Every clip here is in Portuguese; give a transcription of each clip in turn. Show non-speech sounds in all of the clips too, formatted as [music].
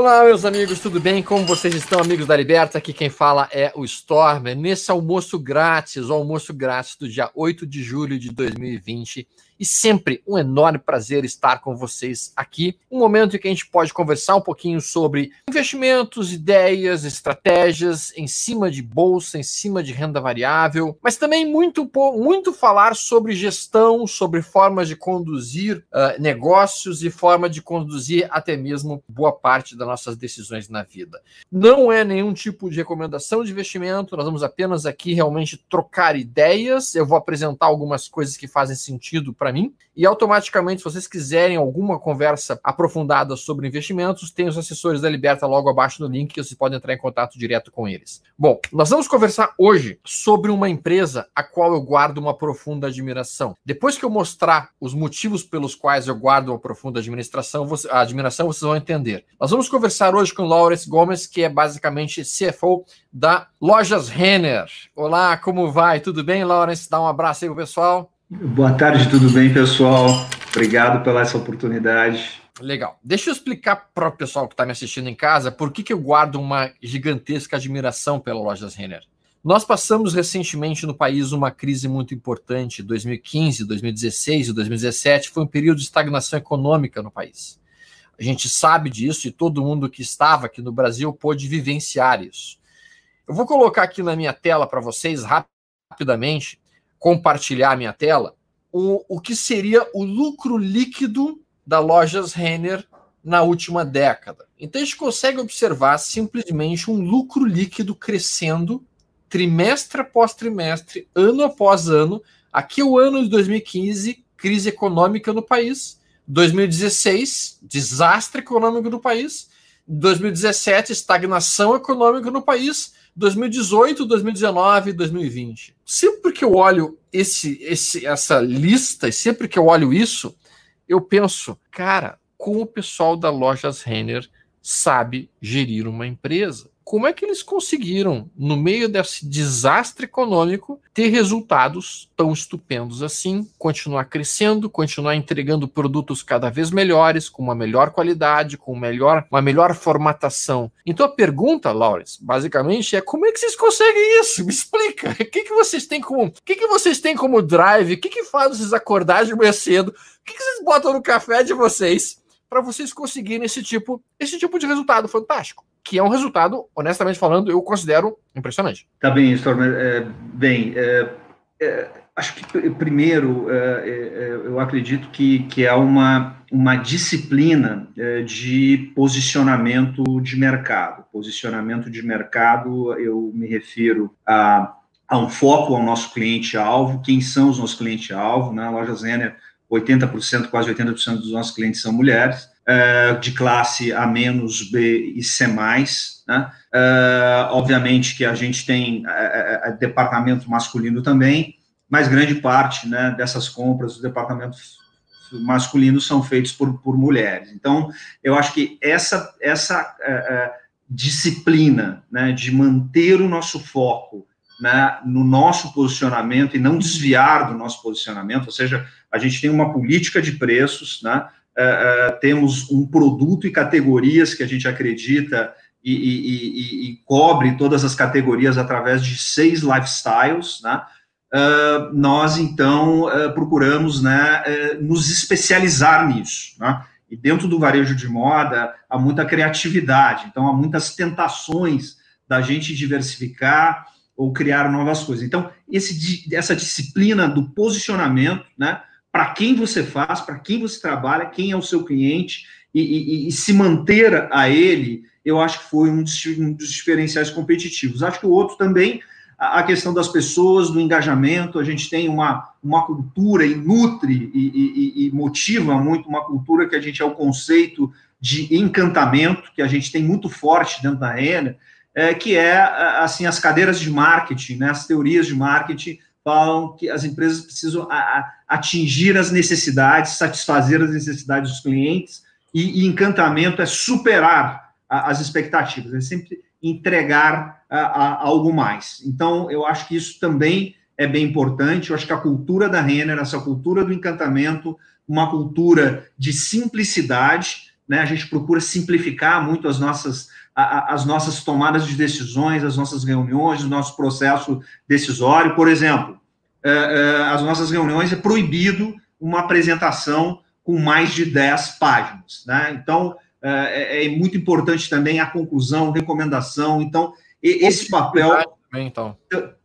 Olá, meus amigos, tudo bem? Como vocês estão, amigos da Liberta? Aqui quem fala é o Stormer. Nesse almoço grátis, o almoço grátis do dia 8 de julho de 2020, e sempre um enorme prazer estar com vocês aqui. Um momento em que a gente pode conversar um pouquinho sobre investimentos, ideias, estratégias em cima de bolsa, em cima de renda variável, mas também muito, muito falar sobre gestão, sobre formas de conduzir uh, negócios e forma de conduzir até mesmo boa parte das nossas decisões na vida. Não é nenhum tipo de recomendação de investimento, nós vamos apenas aqui realmente trocar ideias. Eu vou apresentar algumas coisas que fazem sentido para para mim. E automaticamente, se vocês quiserem alguma conversa aprofundada sobre investimentos, tem os assessores da Liberta logo abaixo no link que vocês podem entrar em contato direto com eles. Bom, nós vamos conversar hoje sobre uma empresa a qual eu guardo uma profunda admiração. Depois que eu mostrar os motivos pelos quais eu guardo uma profunda administração, a admiração, vocês vão entender. Nós vamos conversar hoje com Lawrence Gomes, que é basicamente CFO da Lojas Renner. Olá, como vai? Tudo bem, Lawrence? Dá um abraço aí pro pessoal. Boa tarde, tudo bem, pessoal? Obrigado pela essa oportunidade. Legal. Deixa eu explicar para o pessoal que está me assistindo em casa por que, que eu guardo uma gigantesca admiração pela Lojas Renner. Nós passamos recentemente no país uma crise muito importante. 2015, 2016 e 2017 foi um período de estagnação econômica no país. A gente sabe disso e todo mundo que estava aqui no Brasil pôde vivenciar isso. Eu vou colocar aqui na minha tela para vocês rapidamente compartilhar minha tela o, o que seria o lucro líquido da Lojas Renner na última década. Então a gente consegue observar simplesmente um lucro líquido crescendo trimestre após trimestre, ano após ano. Aqui é o ano de 2015, crise econômica no país. 2016, desastre econômico no país. 2017, estagnação econômica no país. 2018, 2019, 2020. Sempre que eu olho esse, esse, essa lista, e sempre que eu olho isso, eu penso, cara, como o pessoal da Lojas Renner sabe gerir uma empresa como é que eles conseguiram, no meio desse desastre econômico, ter resultados tão estupendos assim, continuar crescendo, continuar entregando produtos cada vez melhores, com uma melhor qualidade, com melhor, uma melhor formatação. Então a pergunta, Lawrence, basicamente é como é que vocês conseguem isso? [laughs] Me explica. O que, que vocês têm como, o que, que vocês têm como drive? O que, que faz vocês acordar de manhã cedo? O que, que vocês botam no café de vocês para vocês conseguirem esse tipo, esse tipo de resultado fantástico? Que é um resultado, honestamente falando, eu considero impressionante. Tá bem, Stormer. É, bem, é, é, acho que primeiro é, é, é, eu acredito que, que é uma, uma disciplina de posicionamento de mercado. Posicionamento de mercado, eu me refiro a, a um foco ao nosso cliente-alvo, quem são os nossos clientes-alvo, na né? loja Zener, 80%, quase 80% dos nossos clientes são mulheres, uh, de classe A menos, B e C+, né? Uh, obviamente que a gente tem uh, departamento masculino também, mas grande parte né, dessas compras dos departamentos masculinos são feitos por, por mulheres. Então, eu acho que essa, essa disciplina né, de manter o nosso foco né, no nosso posicionamento e não desviar do nosso posicionamento, ou seja, a gente tem uma política de preços, né, uh, temos um produto e categorias que a gente acredita e, e, e, e cobre todas as categorias através de seis lifestyles, né? Uh, nós então uh, procuramos né, uh, nos especializar nisso. Né? E dentro do varejo de moda há muita criatividade, então há muitas tentações da gente diversificar ou criar novas coisas. Então, esse, essa disciplina do posicionamento, né, para quem você faz, para quem você trabalha, quem é o seu cliente e, e, e, se manter a ele, eu acho que foi um dos, um dos, diferenciais competitivos. Acho que o outro também, a questão das pessoas, do engajamento, a gente tem uma, uma cultura e nutre e, e motiva muito uma cultura que a gente é o conceito de encantamento, que a gente tem muito forte dentro da Renner, é, que é assim as cadeiras de marketing, né, as teorias de marketing falam que as empresas precisam atingir as necessidades, satisfazer as necessidades dos clientes, e, encantamento é superar as expectativas, é sempre entregar algo mais. Então, eu acho que isso também é bem importante. Eu acho que a cultura da Renner, essa cultura do encantamento, uma cultura de simplicidade, né? A gente procura simplificar muito as nossas, a, as nossas tomadas de decisões, as nossas reuniões, o nosso processo decisório. Por exemplo, é, é, as nossas reuniões é proibido uma apresentação com mais de 10 páginas, né? Então, é, é, é muito importante também a conclusão, recomendação. Então, esse papel também, então.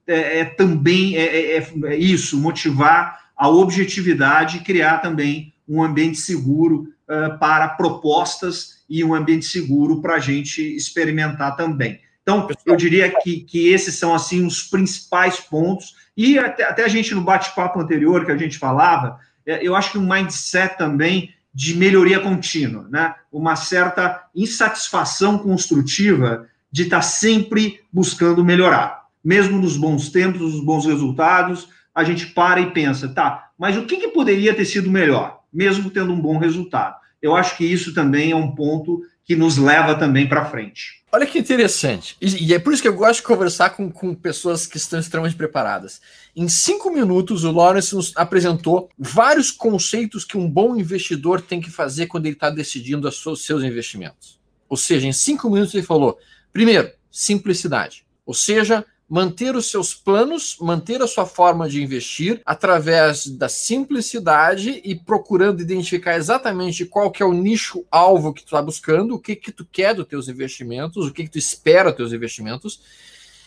é, é também é, é, é, isso, motivar a objetividade e criar também um ambiente seguro uh, para propostas e um ambiente seguro para a gente experimentar também. Então, eu diria que, que esses são assim os principais pontos. E até, até a gente no bate-papo anterior que a gente falava, eu acho que um mindset também de melhoria contínua, né? Uma certa insatisfação construtiva de estar sempre buscando melhorar. Mesmo nos bons tempos, nos bons resultados, a gente para e pensa, tá, mas o que, que poderia ter sido melhor, mesmo tendo um bom resultado? Eu acho que isso também é um ponto que nos leva também para frente. Olha que interessante. E, é por isso que eu gosto de conversar com, com pessoas que estão extremamente preparadas. Em cinco minutos, o Lawrence nos apresentou vários conceitos que um bom investidor tem que fazer quando ele está decidindo os seus investimentos. Ou seja, em cinco minutos ele falou: primeiro, simplicidade. Ou seja, manter os seus planos, manter a sua forma de investir através da simplicidade e procurando identificar exatamente qual que é o nicho alvo que tu está buscando, o que que tu quer dos teus investimentos, o que que tu espera dos teus investimentos.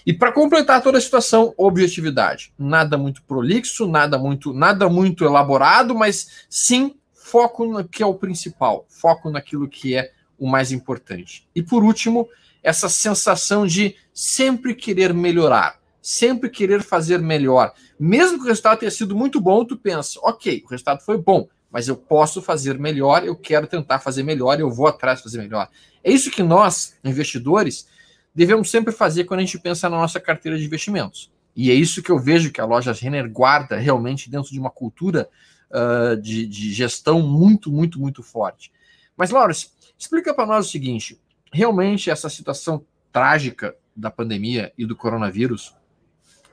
E para completar toda a situação, objetividade. Nada muito prolixo, nada muito, nada muito elaborado, mas sim foco no que é o principal, foco naquilo que é o mais importante. E por último, essa sensação de sempre querer melhorar, sempre querer fazer melhor. Mesmo que o resultado tenha sido muito bom, tu pensa, ok, o resultado foi bom, mas eu posso fazer melhor, eu quero tentar fazer melhor, eu vou atrás fazer melhor. É isso que nós, investidores, devemos sempre fazer quando a gente pensa na nossa carteira de investimentos. E é isso que eu vejo que a loja Renner guarda realmente dentro de uma cultura uh, de, de, gestão muito, muito, muito forte. Mas, Lawrence, explica para nós o seguinte: realmente essa situação trágica da pandemia e do coronavírus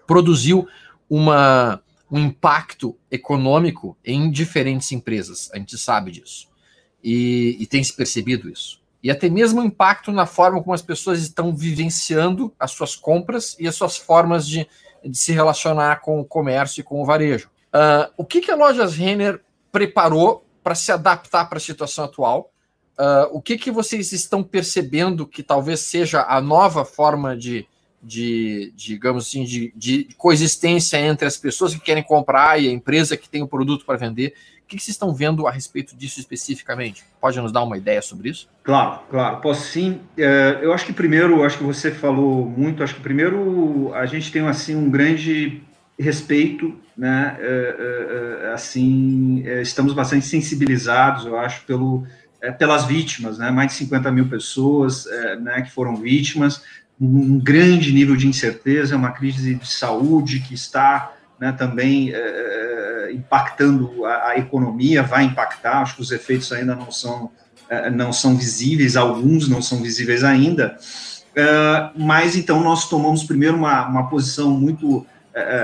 produziu uma, um impacto econômico em diferentes empresas. A gente sabe disso. E, e tem se percebido isso. E até mesmo impacto na forma como as pessoas estão vivenciando as suas compras e as suas formas de, de se relacionar com o comércio e com o varejo. Uh, o que, que a Lojas Renner preparou para se adaptar para a situação atual Uh, o que, que vocês estão percebendo que talvez seja a nova forma de, de digamos assim, de, de, coexistência entre as pessoas que querem comprar e a empresa que tem o produto para vender? O que, que vocês estão vendo a respeito disso especificamente? Pode nos dar uma ideia sobre isso? Claro, claro, posso sim. É, eu acho que primeiro, acho que você falou muito, acho que primeiro a gente tem assim um grande respeito, né? É, é assim, estamos bastante sensibilizados, eu acho, pelo é, pelas vítimas, né? mais de 50 mil pessoas é, né, que foram vítimas, um grande nível de incerteza, uma crise de saúde que está né, também é, é, impactando a, a, economia, vai impactar, acho que os efeitos ainda não são, é, não são visíveis, alguns não são visíveis ainda, é, mas então nós tomamos primeiro uma, uma posição muito,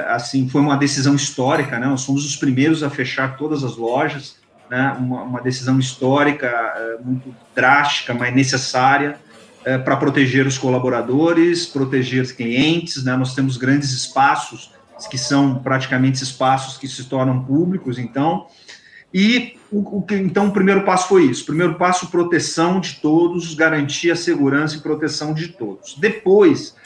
assim, foi uma decisão histórica, né, nós fomos os primeiros a fechar todas as lojas, né, uma, uma decisão histórica uh, muito drástica, mas necessária uh, para proteger os colaboradores, proteger os clientes. Né, nós temos grandes espaços que são praticamente espaços que se tornam públicos, então. E o, então o primeiro passo foi isso. Primeiro passo, proteção de todos, garantir a segurança e proteção de todos. Depois,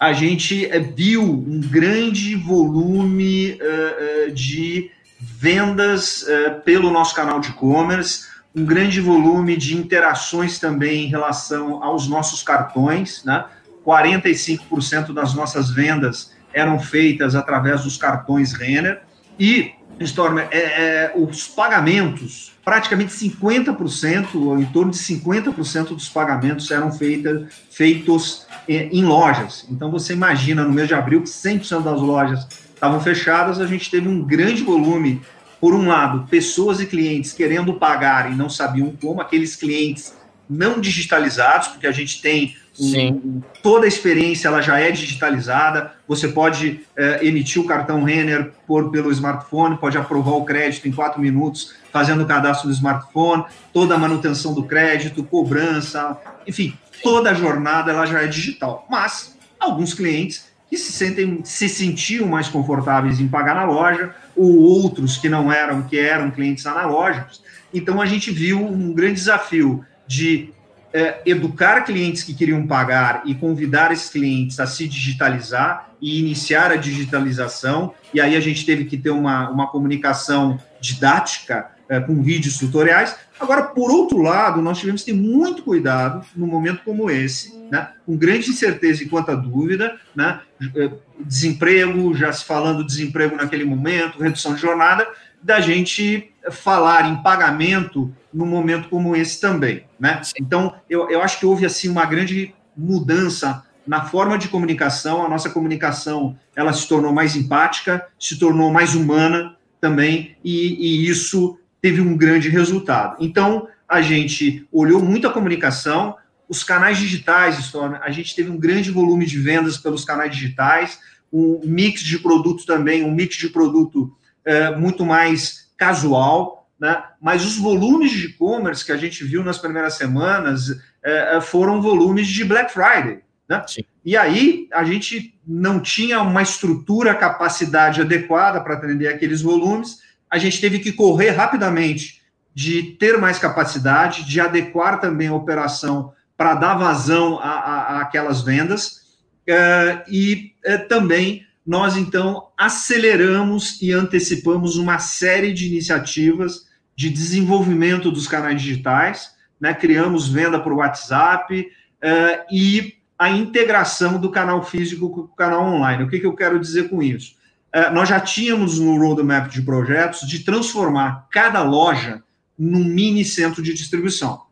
a gente eh, viu um grande volume uh, de vendas uh, pelo nosso canal de e-commerce, um grande volume de interações também em relação aos nossos cartões, né? 45% das nossas vendas eram feitas através dos cartões Renner e Stormer, é, é, os pagamentos, praticamente 50%, ou em torno de 50% dos pagamentos eram feita, feitos em, em lojas. Então você imagina no mês de abril que 100% das lojas estavam fechadas, a gente teve um grande volume, por um lado, pessoas e clientes querendo pagar e não sabiam como, aqueles clientes não digitalizados, porque a gente tem um, toda a experiência ela já é digitalizada. Você pode é, emitir o cartão Renner por, pelo smartphone, pode aprovar o crédito em quatro minutos, fazendo o cadastro do smartphone, toda a manutenção do crédito, cobrança, enfim, toda a jornada ela já é digital. Mas alguns clientes que se sentem, se sentiam mais confortáveis em pagar na loja, ou outros que não eram, que eram clientes analógicos. Então a gente viu um grande desafio de é, educar clientes que queriam pagar e convidar esses clientes a se digitalizar e iniciar a digitalização. E aí a gente teve que ter uma, uma comunicação didática é, com vídeos tutoriais. Agora, por outro lado, nós tivemos que ter muito cuidado no momento como esse, né, com grande incerteza e quanta dúvida, né, é, desemprego, já se falando desemprego naquele momento, redução de jornada, da gente falar em pagamento num momento como esse também, né? Então, eu, eu acho que houve, assim, uma grande mudança na forma de comunicação, a nossa comunicação, ela se tornou mais empática, se tornou mais humana também, e, e isso teve um grande resultado. Então, a gente olhou muito a comunicação, os canais digitais, a gente teve um grande volume de vendas pelos canais digitais, um mix de produto também, um mix de produto é, muito mais casual, né? mas os volumes de e-commerce que a gente viu nas primeiras semanas é, é, foram volumes de Black Friday. Né? E aí a gente não tinha uma estrutura, capacidade adequada para atender aqueles volumes, a gente teve que correr rapidamente de ter mais capacidade, de adequar também a operação para dar vazão aquelas vendas, uh, e uh, também nós então aceleramos e antecipamos uma série de iniciativas de desenvolvimento dos canais digitais, né? criamos venda por WhatsApp uh, e a integração do canal físico com o canal online. O que, que eu quero dizer com isso? Uh, nós já tínhamos no roadmap de projetos de transformar cada loja num mini centro de distribuição.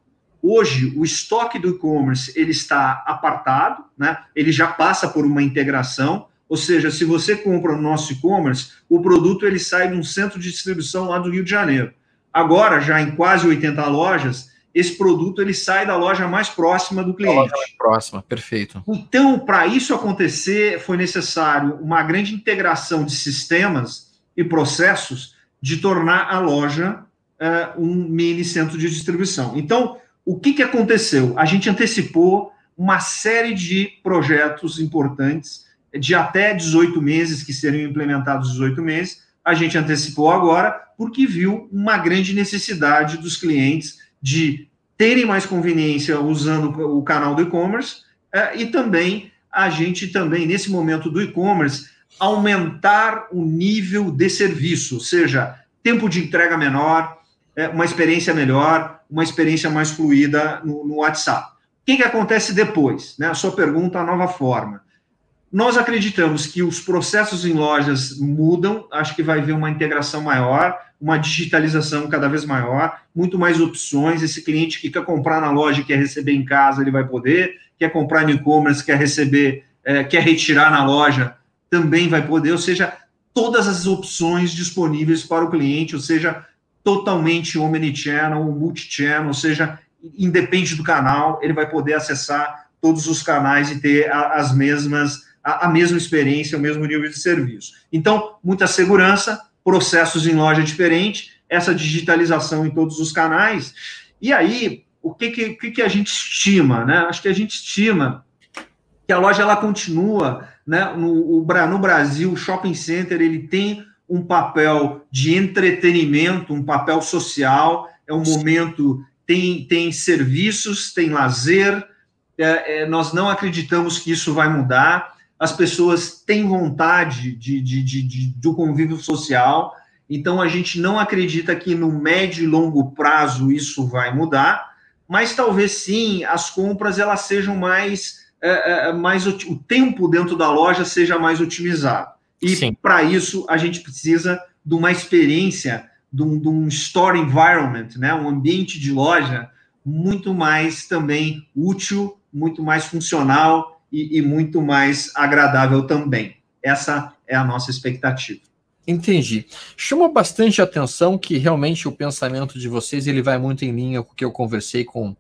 Hoje, o estoque do e-commerce ele está apartado, né? ele já passa por uma integração, ou seja, se você compra no nosso e-commerce, o produto ele sai de um centro de distribuição lá do Rio de Janeiro. Agora, já em quase 80 lojas, esse produto ele sai da loja mais próxima do cliente. loja mais próxima, perfeito. Então, para isso acontecer, foi necessário uma grande integração de sistemas e processos de tornar a loja uh, um mini centro de distribuição. Então, o que, que aconteceu? A gente antecipou uma série de projetos importantes de até 18 meses, que seriam implementados 18 meses, a gente antecipou agora, porque viu uma grande necessidade dos clientes de terem mais conveniência usando o canal do e-commerce eh, e também a gente também, nesse momento do e-commerce, aumentar o nível de serviço, ou seja, tempo de entrega menor, eh, uma experiência melhor, uma experiência mais fluida no, no WhatsApp. O que, que acontece depois? Né? A sua pergunta, a nova forma. Nós acreditamos que os processos em lojas mudam, acho que vai haver uma integração maior, uma digitalização cada vez maior, muito mais opções. Esse cliente que quer comprar na loja quer receber em casa, ele vai poder, quer comprar no e-commerce, quer receber, é, quer retirar na loja, também vai poder, ou seja, todas as opções disponíveis para o cliente, ou seja, totalmente omnichannel, multichannel, ou seja, independe do canal, ele vai poder acessar todos os canais e ter as mesmas a mesma experiência, o mesmo nível de serviço. Então, muita segurança, processos em loja diferente, essa digitalização em todos os canais. E aí, o que, que, que a gente estima? Né? Acho que a gente estima que a loja ela continua, né? no, no Brasil, o shopping center ele tem um papel de entretenimento, um papel social, é um momento, tem, tem serviços, tem lazer, é, é, nós não acreditamos que isso vai mudar as pessoas têm vontade de, de, de, de, do convívio social, então a gente não acredita que no médio e longo prazo isso vai mudar, mas talvez sim as compras elas sejam mais, é, é, mais o tempo dentro da loja seja mais otimizado. E para isso a gente precisa de uma experiência, de um, de um store environment, né, um ambiente de loja muito mais também útil, muito mais funcional e, e muito mais agradável também. Essa é a nossa expectativa. Entendi. Chama bastante atenção que realmente o pensamento de vocês ele vai muito em linha com o que eu conversei com,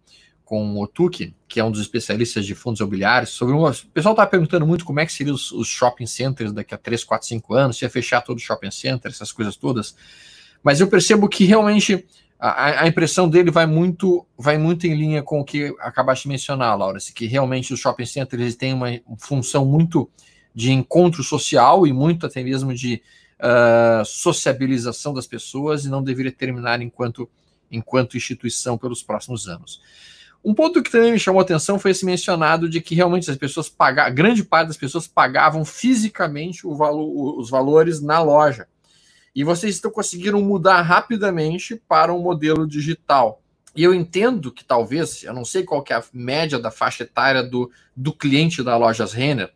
com o Otuki, que é um dos especialistas de fundos imobiliários, sobre um, o pessoal está perguntando muito como é que seriam os, os, shopping centers daqui a 3, 4, 5 anos, se ia fechar todo o shopping center, essas coisas todas. Mas eu percebo que realmente a, a, impressão dele vai muito, vai muito em linha com o que acabaste de mencionar, Laura, que realmente os shopping centers eles têm uma função muito de encontro social e muito até mesmo de uh, sociabilização das pessoas e não deveria terminar enquanto, enquanto instituição pelos próximos anos. Um ponto que também me chamou a atenção foi esse mencionado de que realmente as pessoas pagavam, grande parte das pessoas pagavam fisicamente o valor, os valores na loja. E vocês estão conseguiram mudar rapidamente para um modelo digital. E eu entendo que talvez, eu não sei qual é a média da faixa etária do, do cliente da lojas Renner,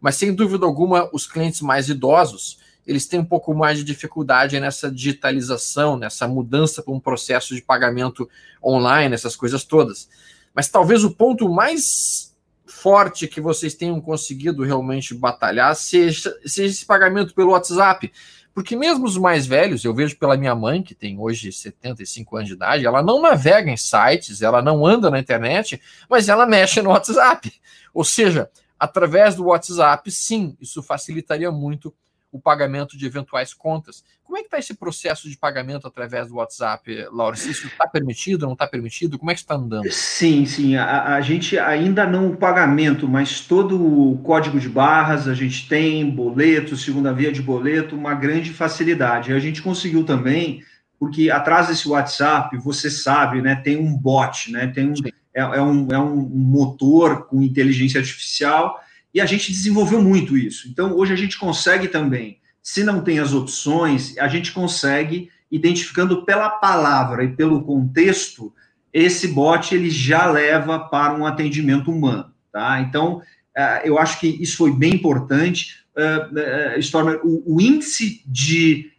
mas sem dúvida alguma, os clientes mais idosos, eles têm um pouco mais de dificuldade nessa digitalização, nessa mudança para um processo de pagamento online, essas coisas todas. Mas talvez o ponto mais forte que vocês tenham conseguido realmente batalhar seja, seja esse pagamento pelo WhatsApp. Porque mesmo os mais velhos, eu vejo pela minha mãe, que tem hoje 75 anos de idade, ela não navega em sites, ela não anda na internet, mas ela mexe no WhatsApp. Ou seja, através do WhatsApp, sim, isso facilitaria muito o pagamento de eventuais contas. Como é que está esse processo de pagamento através do WhatsApp, Laura? Se isso está permitido, não está permitido? Como é que está andando? Sim, sim. A, a, gente ainda não o pagamento, mas todo o código de barras, a gente tem boleto, segunda via de boleto, uma grande facilidade. A gente conseguiu também, porque atrás desse WhatsApp, você sabe, né, tem um bot, né, tem um, é, é, um, é um motor com inteligência artificial e a gente desenvolveu muito isso. Então, hoje a gente consegue também, se não tem as opções, a gente consegue, identificando pela palavra e pelo contexto, esse bot ele já leva para um atendimento humano. Tá? Então, uh, eu acho que isso foi bem importante. Uh, uh, Stormer, o, índice de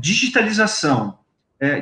digitalização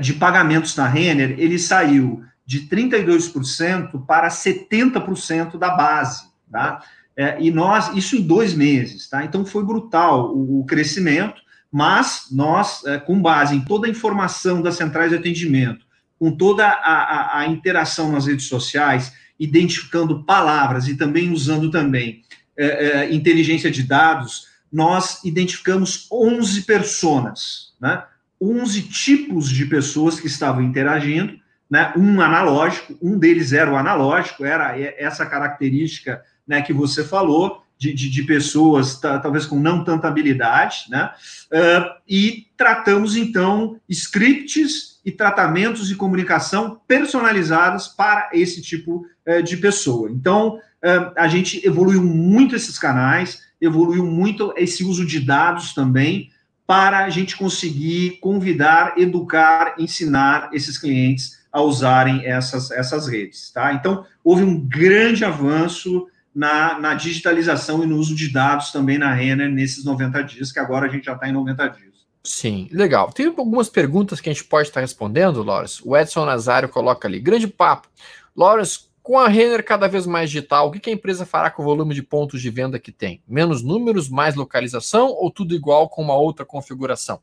de pagamentos na Renner, ele saiu de 32% para 70% da base. Tá? É, e nós, isso em dois meses, tá? Então foi brutal o, o crescimento, mas nós, é, com base em toda a informação das centrais de atendimento, com toda a, a, a, interação nas redes sociais, identificando palavras e também usando também é, é inteligência de dados, nós identificamos 11 personas, né? 11 tipos de pessoas que estavam interagindo, né? Um analógico, um deles era o analógico, era essa característica né, que você falou, de, de, de pessoas talvez com não tanta habilidade, né? Uh, e tratamos então scripts e tratamentos de comunicação personalizados para esse tipo uh, de pessoa. Então uh, a gente evoluiu muito esses canais, evoluiu muito esse uso de dados também para a gente conseguir convidar, educar, ensinar esses clientes a usarem essas, essas redes, tá? Então houve um grande avanço na, na digitalização e no uso de dados também na Renner nesses 90 dias, que agora a gente já está em 90 dias. Sim, legal. Tem algumas perguntas que a gente pode estar respondendo, Lawrence. O Edson Nazário coloca ali. Grande papo. Lawrence, com a Renner cada vez mais digital, o que a empresa fará com o volume de pontos de venda que tem? Menos números, mais localização ou tudo igual com uma outra configuração?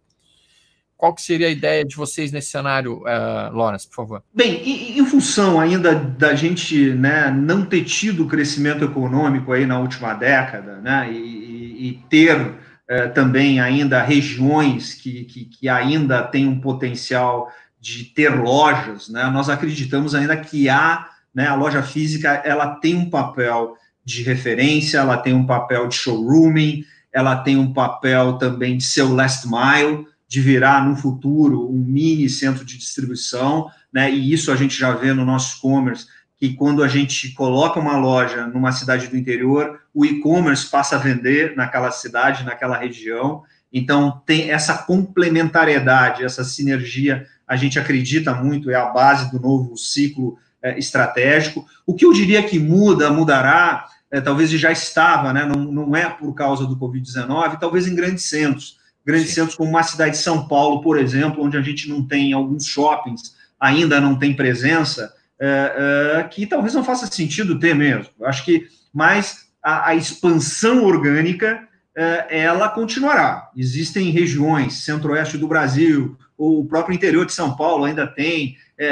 Qual que seria a ideia de vocês nesse cenário, uh, Lawrence, por favor? Bem, em, em, função ainda da gente né, não ter tido crescimento econômico aí na última década, né, e, e ter uh, também ainda regiões que, que, que, ainda têm um potencial de ter lojas, né, nós acreditamos ainda que há, né, a loja física, ela tem um papel de referência, ela tem um papel de showrooming, ela tem um papel também de ser o last mile, de virar no futuro um mini centro de distribuição, né? E isso a gente já vê no nosso e-commerce, que quando a gente coloca uma loja numa cidade do interior, o e-commerce passa a vender naquela cidade, naquela região. Então, tem essa complementariedade, essa sinergia, a gente acredita muito, é a base do novo ciclo é, estratégico. O que eu diria que muda, mudará, é, talvez já estava, né, não, não é por causa do Covid-19, talvez em grandes centros grandes Sim. centros como uma cidade de São Paulo, por exemplo, onde a gente não tem alguns shoppings, ainda não tem presença, é, é, que talvez não faça sentido ter mesmo. Acho que, mas a, a expansão orgânica, é, ela continuará. Existem regiões, centro-oeste do Brasil, ou o próprio interior de São Paulo ainda tem é,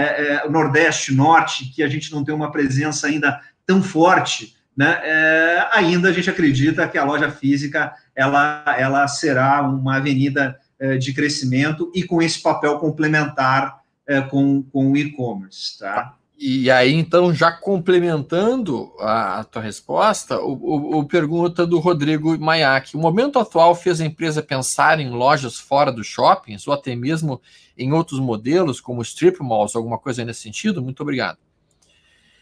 é, Nordeste, Norte, que a gente não tem uma presença ainda tão forte, né, é, ainda a gente acredita que a loja física ela, ela será uma avenida é, de crescimento e com esse papel complementar é, com, com o e-commerce. Tá? E aí, então, já complementando a, a tua resposta, o, o, o, pergunta do Rodrigo Maiac. O momento atual fez a empresa pensar em lojas fora dos shoppings, ou até mesmo em outros modelos, como strip malls, alguma coisa nesse sentido? Muito obrigado.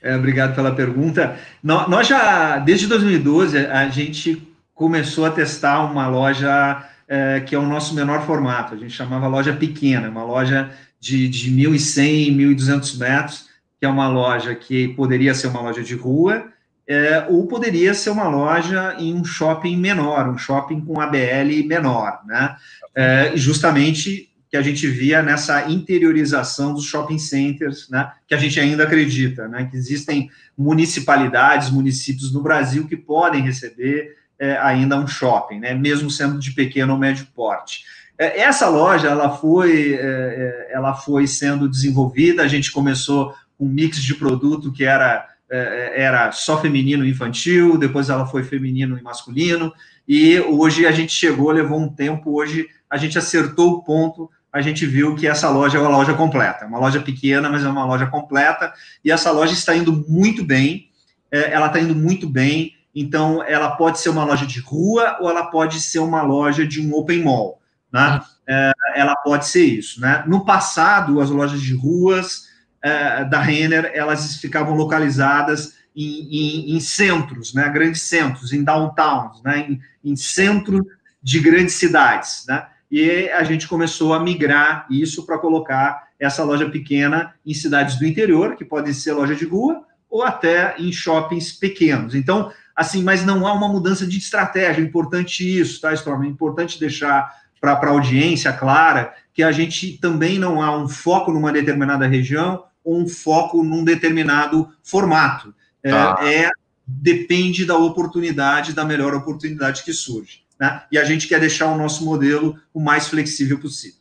É, obrigado pela pergunta. Nós já, desde 2012, a gente começou a testar uma loja é, que é o nosso menor formato. A gente chamava loja pequena, uma loja de, de 1.100, 1.200 metros, que é uma loja que poderia ser uma loja de rua, é, ou poderia ser uma loja em um shopping menor, um shopping com ABL menor, né? É, justamente que a gente via nessa interiorização dos shopping centers, né, que a gente ainda acredita, né, que existem municipalidades, municípios no Brasil que podem receber é, ainda um shopping, né, mesmo sendo de pequeno ou médio porte. É, essa loja ela foi, é, é ela foi sendo desenvolvida, a gente começou com um mix de produto que era, é, era só feminino e infantil, depois ela foi feminino e masculino, e hoje a gente chegou, levou um tempo, hoje a gente acertou o ponto a gente viu que essa loja é uma loja completa. Uma loja pequena, mas é uma loja completa. E essa loja está indo muito bem. É, ela está indo muito bem. Então, ela pode ser uma loja de rua ou ela pode ser uma loja de um open mall. Né? É, ela pode ser isso. Né? No passado, as lojas de ruas é, da Renner, elas ficavam localizadas em, em, em, centros, né? grandes centros, em downtowns, né? em, em centro de grandes cidades. Né? E a gente começou a migrar isso para colocar essa loja pequena em cidades do interior, que podem ser loja de rua, ou até em shoppings pequenos. Então, assim, mas não há uma mudança de estratégia, é importante isso, tá, Storm? É importante deixar para a audiência clara que a gente também não há um foco numa determinada região ou um foco num determinado formato. É, tá. É, é depende da oportunidade, da melhor oportunidade que surge né? E a gente quer deixar o nosso modelo o mais flexível possível.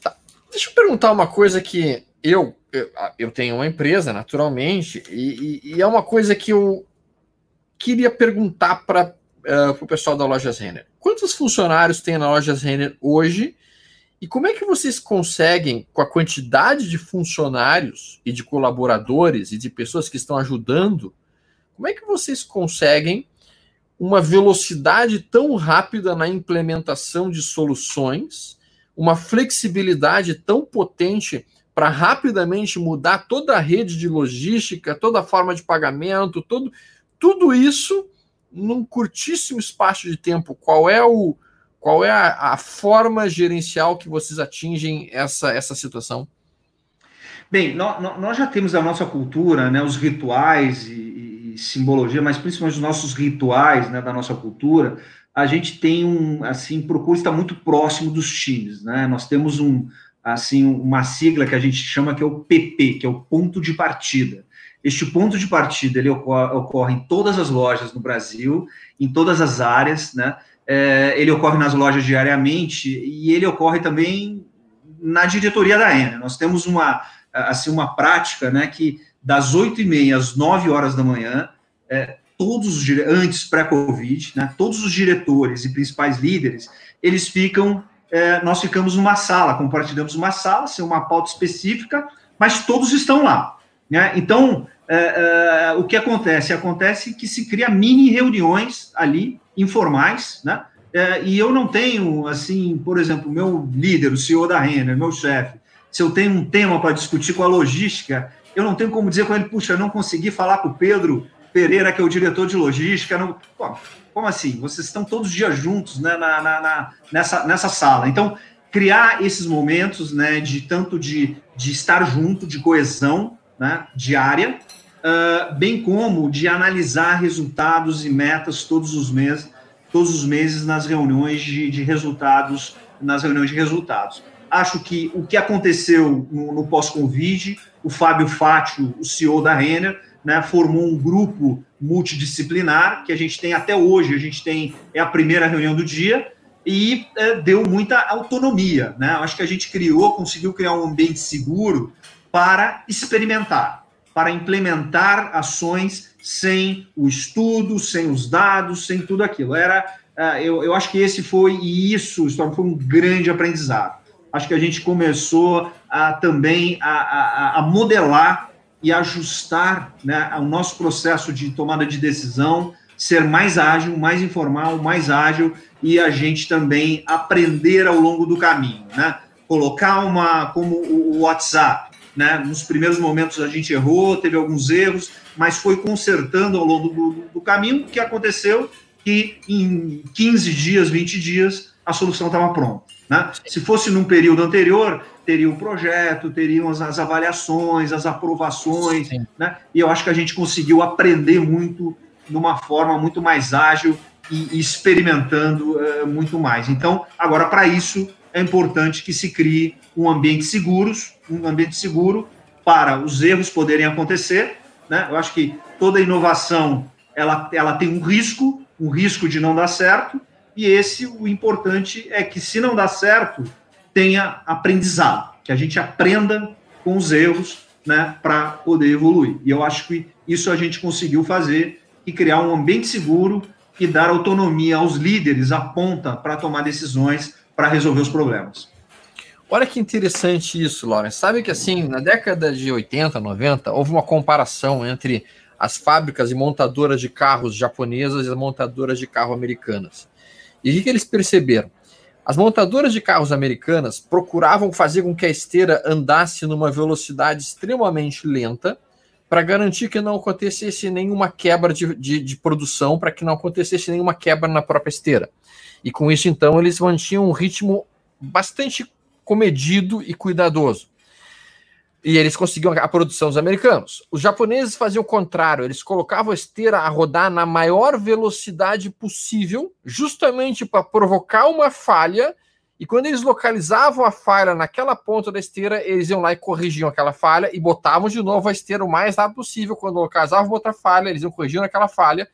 Tá. Deixa eu perguntar uma coisa que eu, eu, eu tenho uma empresa, naturalmente, e, e, e, é uma coisa que eu queria perguntar para uh, eh, o pessoal da Lojas Renner. Quantos funcionários tem na Lojas Renner hoje? E como é que vocês conseguem, com a quantidade de funcionários e de colaboradores e de pessoas que estão ajudando, como é que vocês conseguem uma velocidade tão rápida na implementação de soluções, uma flexibilidade tão potente para rapidamente mudar toda a rede de logística, toda a forma de pagamento, todo, tudo isso num curtíssimo espaço de tempo. Qual é o qual é a, a forma gerencial que vocês atingem essa, essa situação? Bem, nós, nós já temos a nossa cultura, né, os rituais e, simbologia, mas principalmente os nossos rituais, né, da nossa cultura, a gente tem um, assim, procura estar muito próximo dos times, né? Nós temos um, assim, uma sigla que a gente chama que é o PP, que é o ponto de partida. Este ponto de partida ele ocorre, ocorre em todas as lojas no Brasil, em todas as áreas, né? É, ele ocorre nas lojas diariamente e ele ocorre também na diretoria da Enel. Nós temos uma assim uma prática, né, que das 8h30 às 9 horas da manhã, é, todos os antes pré-Covid, né, todos os diretores e principais líderes, eles ficam, é, nós ficamos numa sala, compartilhamos uma sala, sem uma pauta específica, mas todos estão lá. Né? Então, é, é, o que acontece? Acontece que se cria mini reuniões ali, informais, né? É, e eu não tenho, assim, por exemplo, meu líder, o CEO da Renner, meu chefe, se eu tenho um tema para discutir com a logística, eu não tenho como dizer com ele, puxa, não consegui falar com o Pedro Pereira, que é o diretor de logística. Não... Pô, como assim? Vocês estão todos os dias juntos né, na, na, na, nessa, nessa sala. Então, criar esses momentos né, de tanto de, de estar junto, de coesão né, diária, uh, bem como de analisar resultados e metas todos os meses, todos os meses nas reuniões de, de resultados, nas reuniões de resultados. Acho que o que aconteceu no, no pós-Covid o Fábio Fátio, o CEO da Renner, né, formou um grupo multidisciplinar que a gente tem até hoje, a gente tem é a primeira reunião do dia e é, deu muita autonomia, né? Acho que a gente criou, conseguiu criar um ambiente seguro para experimentar, para implementar ações sem o estudo, sem os dados, sem tudo aquilo. Era, uh, eu, eu acho que esse foi, e isso, foi um grande aprendizado. Acho que a gente começou a, também a, a, a modelar e ajustar né, o nosso processo de tomada de decisão, ser mais ágil, mais informal, mais ágil, e a gente também aprender ao longo do caminho, né? Colocar uma, como o WhatsApp, né? Nos primeiros momentos a gente errou, teve alguns erros, mas foi consertando ao longo do, do caminho. O que aconteceu? Que em 15 dias, 20 dias, a solução estava pronta. Né? Se fosse num período anterior, teria o projeto, teriam as, as avaliações, as aprovações, né? e eu acho que a gente conseguiu aprender muito de uma forma muito mais ágil e, e experimentando uh, muito mais. Então, agora, para isso, é importante que se crie um ambiente seguro, um ambiente seguro para os erros poderem acontecer. Né? Eu acho que toda inovação ela, ela tem um risco, um risco de não dar certo, e esse o importante é que se não dá certo, tenha aprendizado, que a gente aprenda com os erros, né, para poder evoluir. E eu acho que isso a gente conseguiu fazer e criar um ambiente seguro e dar autonomia aos líderes, a ponta, para tomar decisões para resolver os problemas. Olha que interessante isso, Lawrence. Sabe que assim, na década de 80, 90, houve uma comparação entre as fábricas e montadoras de carros japonesas e as montadoras de carro americanas. E o que, eles perceberam? As montadoras de carros americanas procuravam fazer com que a esteira andasse numa velocidade extremamente lenta para garantir que não acontecesse nenhuma quebra de, de, de produção, para que não acontecesse nenhuma quebra na própria esteira. E com isso, então, eles mantinham um ritmo bastante comedido e cuidadoso. E eles conseguiam a produção dos americanos. Os japoneses faziam o contrário, eles colocavam a esteira a rodar na maior velocidade possível, justamente para provocar uma falha. E quando eles localizavam a falha naquela ponta da esteira, eles iam lá e corrigiam aquela falha e botavam de novo a esteira o mais rápido possível. Quando localizavam outra falha, eles iam corrigindo aquela falha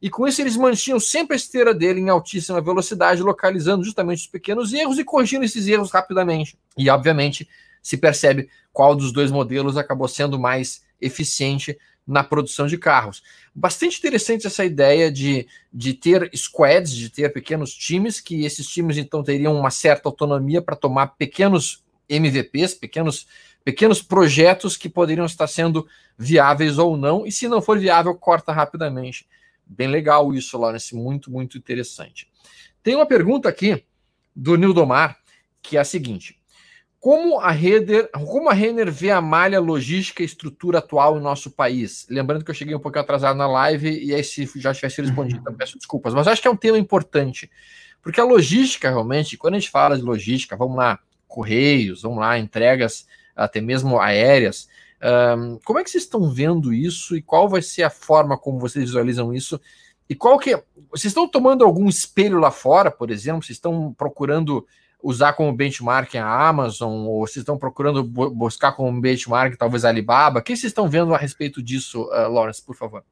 e com isso eles mantinham sempre a esteira dele em altíssima velocidade, localizando justamente os pequenos erros e corrigindo esses erros rapidamente. E obviamente se percebe qual dos dois modelos acabou sendo mais eficiente na produção de carros. Bastante interessante essa ideia de, de ter squads, de ter pequenos times, que esses times então teriam uma certa autonomia para tomar pequenos MVPs, pequenos, pequenos projetos que poderiam estar sendo viáveis ou não, e se não for viável, corta rapidamente. Bem legal isso, Lawrence, muito, muito interessante. Tem uma pergunta aqui do Nildomar, que é a seguinte: como a Renner, como a Renner vê a malha logística e estrutura atual em nosso país? Lembrando que eu cheguei um pouquinho atrasado na live e aí se já tivesse respondido, então peço desculpas, mas acho que é um tema importante, porque a logística realmente, quando a gente fala de logística, vamos lá, correios, vamos lá, entregas até mesmo aéreas, um, como é que vocês estão vendo isso e qual vai ser a forma como vocês visualizam isso? E qual que Vocês estão tomando algum espelho lá fora, por exemplo? Vocês estão procurando usar como benchmark a Amazon, ou vocês estão procurando buscar como benchmark talvez a Alibaba? O que vocês estão vendo a respeito disso, uh, Lawrence, por favor?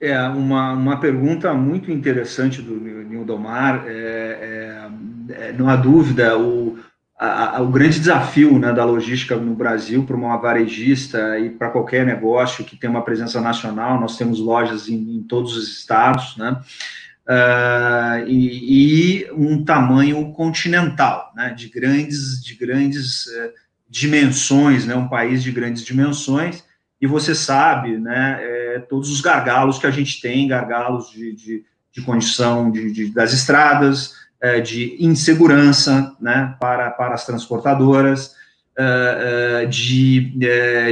É uma, uma pergunta muito interessante do Nildomar. É, é, é, não há dúvida, o, a, a, o grande desafio né, da logística no Brasil para uma varejista e para qualquer negócio que tem uma presença nacional, nós temos lojas em, em todos os estados, né? Uh, e, e, um tamanho continental, né, de grandes, de grandes uh, dimensões, né, um país de grandes dimensões, e você sabe, né, é, todos os gargalos que a gente tem, gargalos de, de, de condição de, de, das estradas, é, de insegurança né, para, para as transportadoras, é, é, de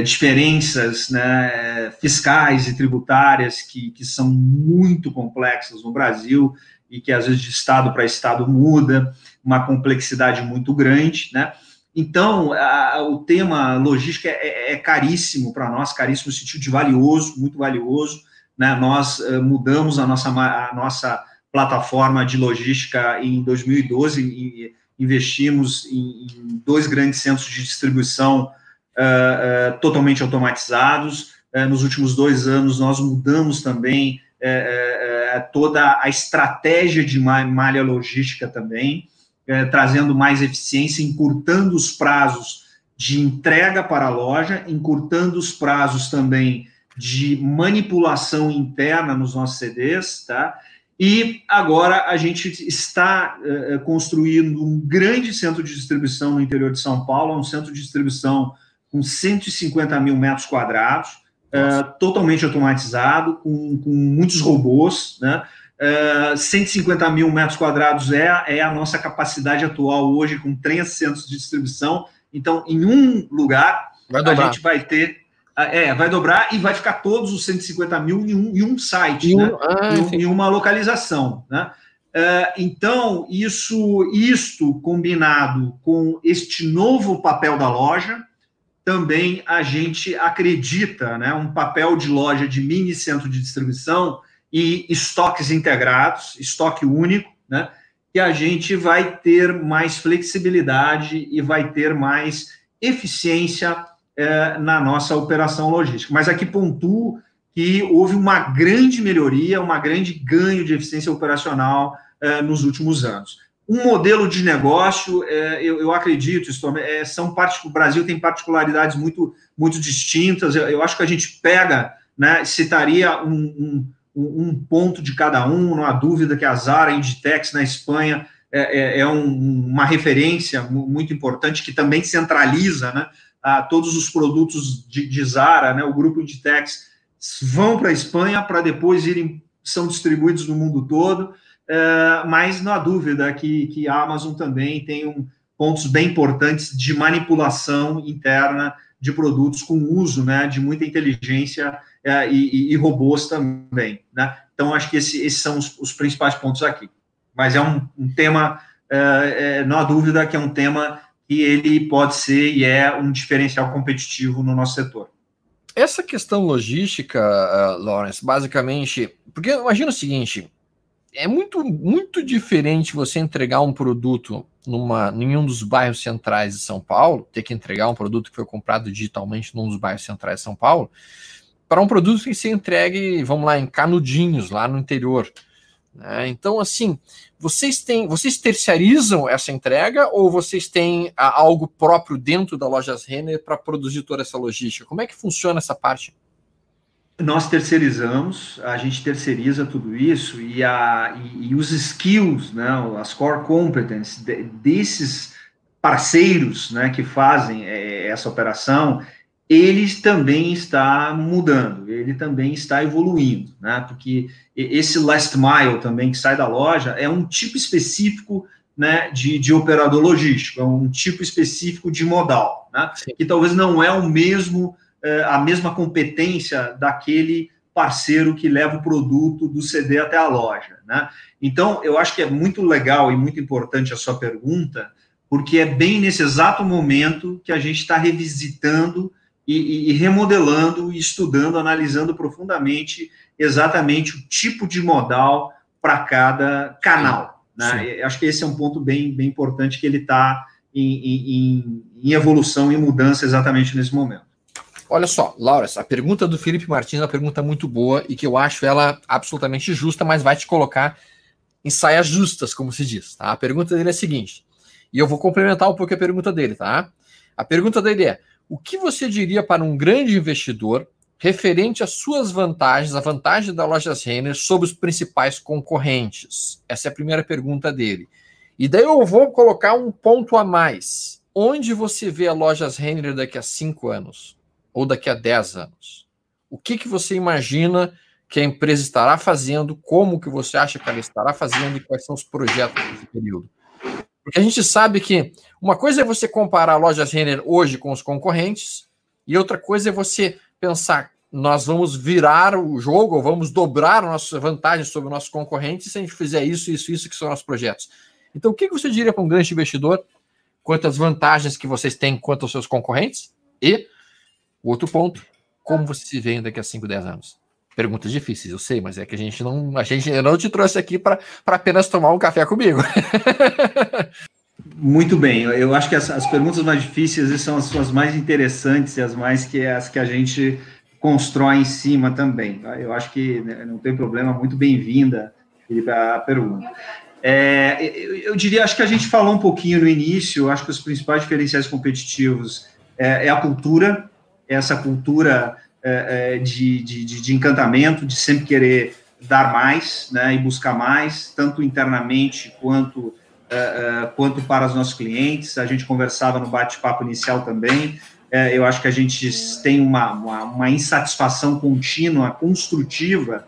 diferenças né, fiscais e tributárias que, que são muito complexas no Brasil e que às vezes de estado para estado muda, uma complexidade muito grande, né? Então, a, o tema logística é, é, é caríssimo para nós, caríssimo no sentido de valioso, muito valioso. Né? Nós uh, mudamos a nossa, a nossa plataforma de logística em 2012 e investimos em, em dois grandes centros de distribuição uh, uh, totalmente automatizados. Uh, nos últimos dois anos, nós mudamos também toda a estratégia de malha logística também, trazendo mais eficiência, encurtando os prazos de entrega para a loja, encurtando os prazos também de manipulação interna nos nossos CDs, tá? E agora a gente está uh, construindo um grande centro de distribuição no interior de São Paulo, um centro de distribuição com 150 mil metros quadrados, uh, totalmente automatizado, com, com, muitos robôs, né? Uh, 150 mil metros quadrados é, é a nossa capacidade atual hoje, com três centros de distribuição. Então, em um lugar, a gente vai ter é, vai dobrar e vai ficar todos os 150 mil em um, em um site, em, né? ah, em, em, uma localização. Né? Uh, então, isso, isto combinado com este novo papel da loja, também a gente acredita, né? Um papel de loja de mini centro de distribuição e estoques integrados, estoque único, né? Que a gente vai ter mais flexibilidade e vai ter mais eficiência é, na nossa operação logística. Mas aqui pontuo que houve uma grande melhoria, uma grande ganho de eficiência operacional é, nos últimos anos. Um modelo de negócio, é, eu, eu, acredito, isso, é, são parte, o Brasil tem particularidades muito, muito distintas. Eu, eu acho que a gente pega, né, citaria um, um, um, ponto de cada um, não há dúvida que a Zara Inditex na Espanha é, é, é um, uma referência muito importante que também centraliza, né, a todos os produtos de, de Zara, né, o grupo Inditex, vão para a Espanha para depois irem, são distribuídos no mundo todo, é, mas não há dúvida que, que a Amazon também tem um, pontos bem importantes de manipulação interna de produtos com uso né, de muita inteligência é, e, e, robôs também. Né? Então, acho que esse, esses são os, os, principais pontos aqui. Mas é um, um tema, é, é, não há dúvida que é um tema e ele pode ser e é um diferencial competitivo no nosso setor. Essa questão logística, uh, Lawrence, basicamente, porque imagina o seguinte, é muito, muito diferente você entregar um produto numa, em um dos bairros centrais de São Paulo, ter que entregar um produto que foi comprado digitalmente num dos bairros centrais de São Paulo, para um produto que se entregue, vamos lá, em canudinhos, lá no interior. Né? Então, assim, vocês têm, vocês terciarizam essa entrega ou vocês têm a, ah, algo próprio dentro da Lojas Renner para produzir toda essa logística? Como é que funciona essa parte? Nós terceirizamos, a gente terceiriza tudo isso e, a, e, e os skills, né, as core competencies de, desses parceiros né, que fazem é, essa operação, ele também está mudando, ele também está evoluindo, né? Porque esse last mile também que sai da loja é um tipo específico né, de, de operador logístico, é um tipo específico de modal, né? Que talvez não é o mesmo, é, a mesma competência daquele parceiro que leva o produto do CD até a loja, né? Então, eu acho que é muito legal e muito importante a sua pergunta, porque é bem nesse exato momento que a gente está revisitando e, e remodelando, estudando, analisando profundamente exatamente o tipo de modal para cada canal. Né? Acho que esse é um ponto bem, bem importante que ele está em, em, em, evolução e mudança exatamente nesse momento. Olha só, Laura, a pergunta do Felipe Martins é uma pergunta muito boa e que eu acho ela absolutamente justa, mas vai te colocar em saias justas, como se diz. Tá? A pergunta dele é a seguinte, e eu vou complementar um pouco a pergunta dele, tá? A pergunta dele é: o que você diria para um grande investidor referente às suas vantagens, a vantagem da Lojas Renner sobre os principais concorrentes? Essa é a primeira pergunta dele. E daí eu vou colocar um ponto a mais. Onde você vê a Lojas Renner daqui a cinco anos? Ou daqui a dez anos? O que, que você imagina que a empresa estará fazendo? Como que você acha que ela estará fazendo? E quais são os projetos nesse período? Porque a gente sabe que uma coisa é você comparar a lojas Renner hoje com os concorrentes, e outra coisa é você pensar, nós vamos virar o jogo, ou vamos dobrar nossas vantagens sobre nossos concorrentes se a gente fizer isso, isso, isso, que são nossos projetos. Então, o que você diria para um grande investidor quanto às vantagens que vocês têm quanto aos seus concorrentes? E, outro ponto, como você se vê daqui a 5, 10 anos? Perguntas difíceis, eu sei, mas é que a gente não, a gente não te trouxe aqui para apenas tomar um café comigo. [laughs] Muito bem, eu acho que as, as, perguntas mais difíceis são as, as mais interessantes e as mais que as que a gente constrói em cima também. Tá? Eu acho que né, não tem problema, muito bem-vinda, Felipe, a pergunta. É, eu, eu, diria, acho que a gente falou um pouquinho no início, acho que os principais diferenciais competitivos é, é a cultura, essa cultura é, é, de, de, de, encantamento, de sempre querer dar mais né, e buscar mais, tanto internamente quanto, é, é, quanto para os nossos clientes. A gente conversava no bate-papo inicial também. É, eu acho que a gente tem uma, uma, uma insatisfação contínua, construtiva,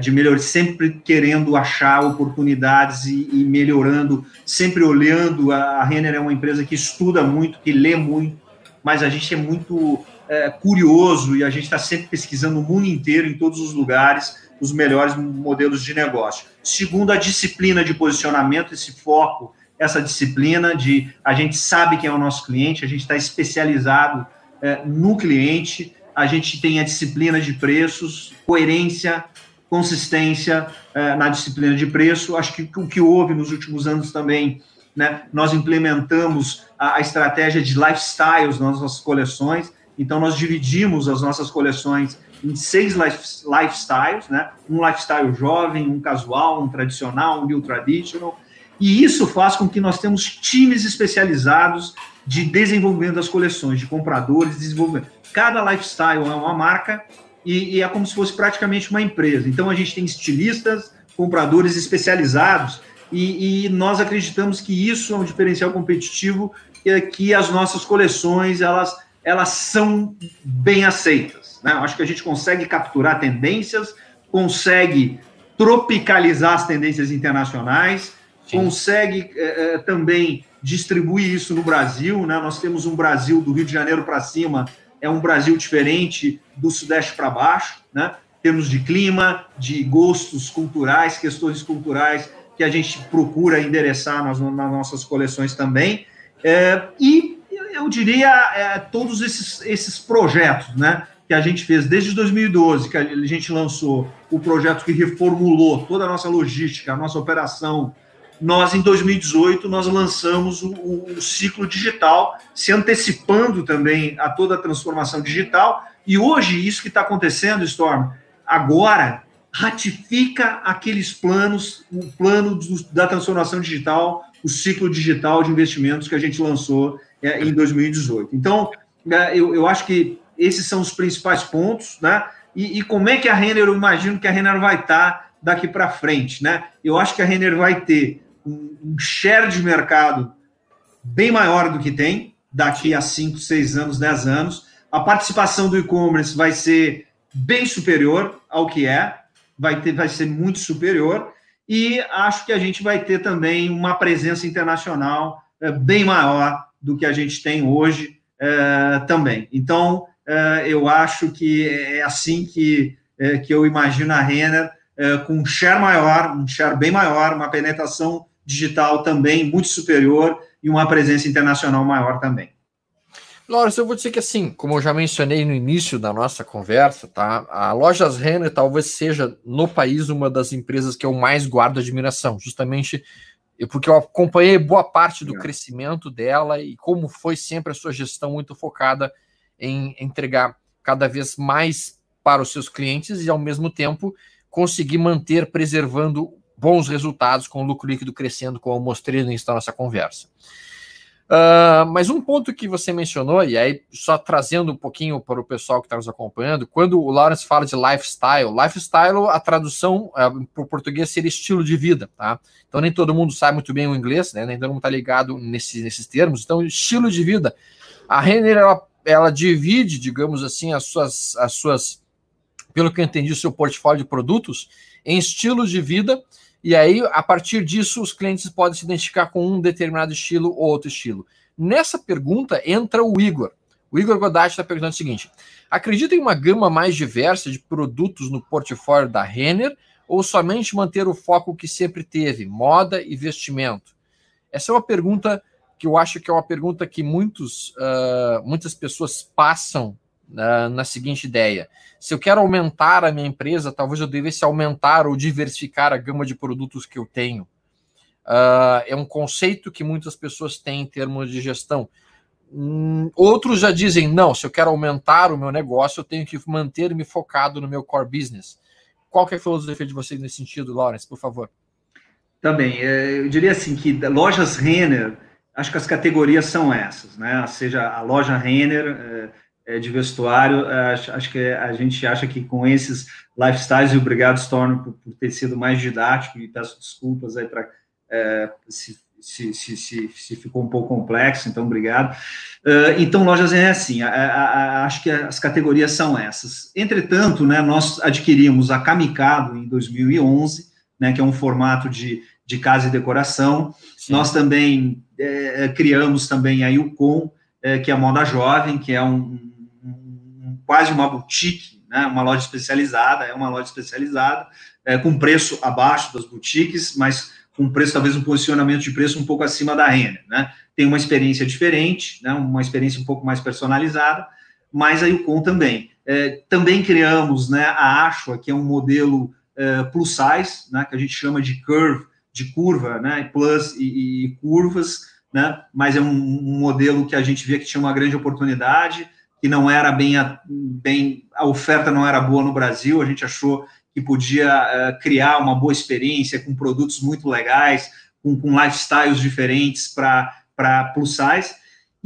de melhor, sempre querendo achar oportunidades e, e, melhorando, sempre olhando. A, a Renner é uma empresa que estuda muito, que lê muito, mas a gente é muito é, curioso e a gente está sempre pesquisando o mundo inteiro, em todos os lugares, os melhores modelos de negócio. Segundo, a disciplina de posicionamento, esse foco, essa disciplina de a gente sabe quem é o nosso cliente, a gente está especializado é, no cliente, a gente tem a disciplina de preços, coerência, consistência é, na disciplina de preço. Acho que o que houve nos últimos anos também, né, nós implementamos a, a estratégia de lifestyles nas nossas coleções. Então, nós dividimos as nossas coleções em seis life, lifestyles, né? Um lifestyle jovem, um casual, um tradicional, um new traditional. E isso faz com que nós temos times especializados de desenvolvimento das coleções, de compradores, desenvolvimento. Cada lifestyle é uma marca e, e é como se fosse praticamente uma empresa. Então, a gente tem estilistas, compradores especializados e, e, nós acreditamos que isso é um diferencial competitivo é que as nossas coleções elas elas são bem aceitas. Né? Acho que a gente consegue capturar tendências, consegue tropicalizar as tendências internacionais, Sim. consegue é, também distribuir isso no Brasil. Né? Nós temos um Brasil do Rio de Janeiro para cima, é um Brasil diferente do Sudeste para baixo, né? em termos de clima, de gostos culturais, questões culturais que a gente procura endereçar nas, nas nossas coleções também. É, e eu diria, é, todos esses, esses projetos, né? Que a gente fez desde 2012, que a gente lançou o projeto que reformulou toda a nossa logística, a nossa operação. Nós, em 2018, nós lançamos o, o ciclo digital, se antecipando também a toda a transformação digital. E hoje, isso que está acontecendo, Storm, agora ratifica aqueles planos, o plano do, da transformação digital, o ciclo digital de investimentos que a gente lançou é, em 2018. Então, é, eu, eu acho que esses são os principais pontos, né? E, e, como é que a Renner, eu imagino que a Renner vai estar daqui para frente, né? Eu acho que a Renner vai ter um, um share de mercado bem maior do que tem daqui a 5, 6 anos, 10 anos. A participação do e-commerce vai ser bem superior ao que é, vai, ter, vai ser muito superior, e acho que a gente vai ter também uma presença internacional é, bem maior do que a gente tem hoje é, também. Então, é, eu acho que é assim que, é, que eu imagino a Renner, com um share maior, um share bem maior, uma penetração digital também muito superior e uma presença internacional maior também. Lawrence, eu vou dizer que assim, como eu já mencionei no início da nossa conversa, tá? A Lojas Renner talvez seja no país uma das empresas que eu mais guardo admiração, justamente porque eu acompanhei boa parte do é. crescimento dela e como foi sempre a sua gestão muito focada em entregar cada vez mais para os seus clientes e, ao mesmo tempo, conseguir manter preservando bons resultados com o lucro líquido crescendo, como eu mostrei no início da nossa conversa. Uh, mas um ponto que você mencionou, e aí só trazendo um pouquinho para o pessoal que está nos acompanhando, quando o Lawrence fala de lifestyle, lifestyle, a tradução uh, para o português seria estilo de vida, tá? Então nem todo mundo sabe muito bem o inglês, né? Nem todo mundo está ligado nesse, nesses termos. Então, estilo de vida. A Renner, ela, ela divide, digamos assim, as suas, as suas, pelo que eu entendi, o seu portfólio de produtos em estilos de vida e aí, a partir disso, os clientes podem se identificar com um determinado estilo ou outro estilo. Nessa pergunta entra o Igor. O Igor Godati está perguntando o seguinte: acredita em uma gama mais diversa de produtos no portfólio da Renner ou somente manter o foco que sempre teve, moda e vestimento? Essa é uma pergunta que eu acho que é uma pergunta que muitos, uh, muitas pessoas passam na, na seguinte ideia: se eu quero aumentar a minha empresa, talvez eu devesse aumentar ou diversificar a gama de produtos que eu tenho. Uh, é um conceito que muitas pessoas têm em termos de gestão. Hum, outros já dizem: não, se eu quero aumentar o meu negócio, eu tenho que manter-me focado no meu core business. Qual é a filosofia de vocês nesse sentido, Lawrence, por favor? Também, é, eu diria assim que lojas Renner acho que as categorias são essas, né? Seja a loja Renner é, é, de vestuário, é, acho, acho, que a gente acha que com esses lifestyles, e obrigado, Storm, por, por ter sido mais didático, e peço desculpas aí para é, se, se, se, se, ficou um pouco complexo, então obrigado. Uh, então, lojas é assim, a, a, a, acho que as categorias são essas. Entretanto, né, nós adquirimos a Kamikado em 2011, né, que é um formato de, de casa e decoração. Sim. Nós também é, criamos também a Yukon, é, que é a moda jovem, que é um, quase uma boutique, né, uma loja especializada, é uma loja especializada, é, com preço abaixo das boutiques, mas com preço, talvez um posicionamento de preço um pouco acima da renda, né? Tem uma experiência diferente, né? uma experiência um pouco mais personalizada, mas a Yukon também. É, também criamos né, a Ashua, que é um modelo é, plus size, né, que a gente chama de curve, de curva, né, plus e, e curvas, né, mas é um, um, modelo que a gente via que tinha uma grande oportunidade, que não era bem a, bem, a oferta não era boa no Brasil, a gente achou que podia uh, criar uma boa experiência com produtos muito legais, com, com lifestyles diferentes para plus size,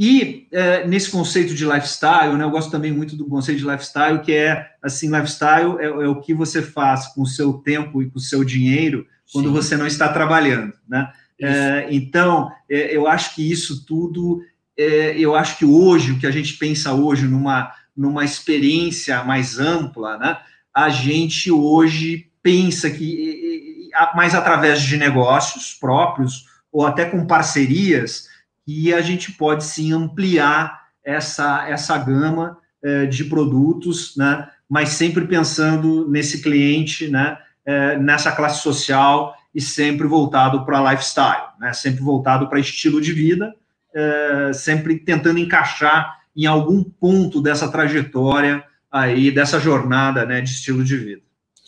e é, nesse conceito de lifestyle, né, eu gosto também muito do conceito de lifestyle, que é assim, lifestyle é, é o que você faz com o seu tempo e com o seu dinheiro quando Sim. você não está trabalhando, né? É, então, eu acho que isso tudo, é, eu acho que hoje, o que a gente pensa hoje numa, numa experiência mais ampla, né? A gente hoje pensa que, mais através de negócios próprios, ou até com parcerias, e a gente pode sim ampliar essa, essa gama é, de produtos, né, mas sempre pensando nesse cliente, né, é, nessa classe social e sempre voltado para lifestyle, né, sempre voltado para estilo de vida, é, sempre tentando encaixar em algum ponto dessa trajetória aí, dessa jornada né, de estilo de vida.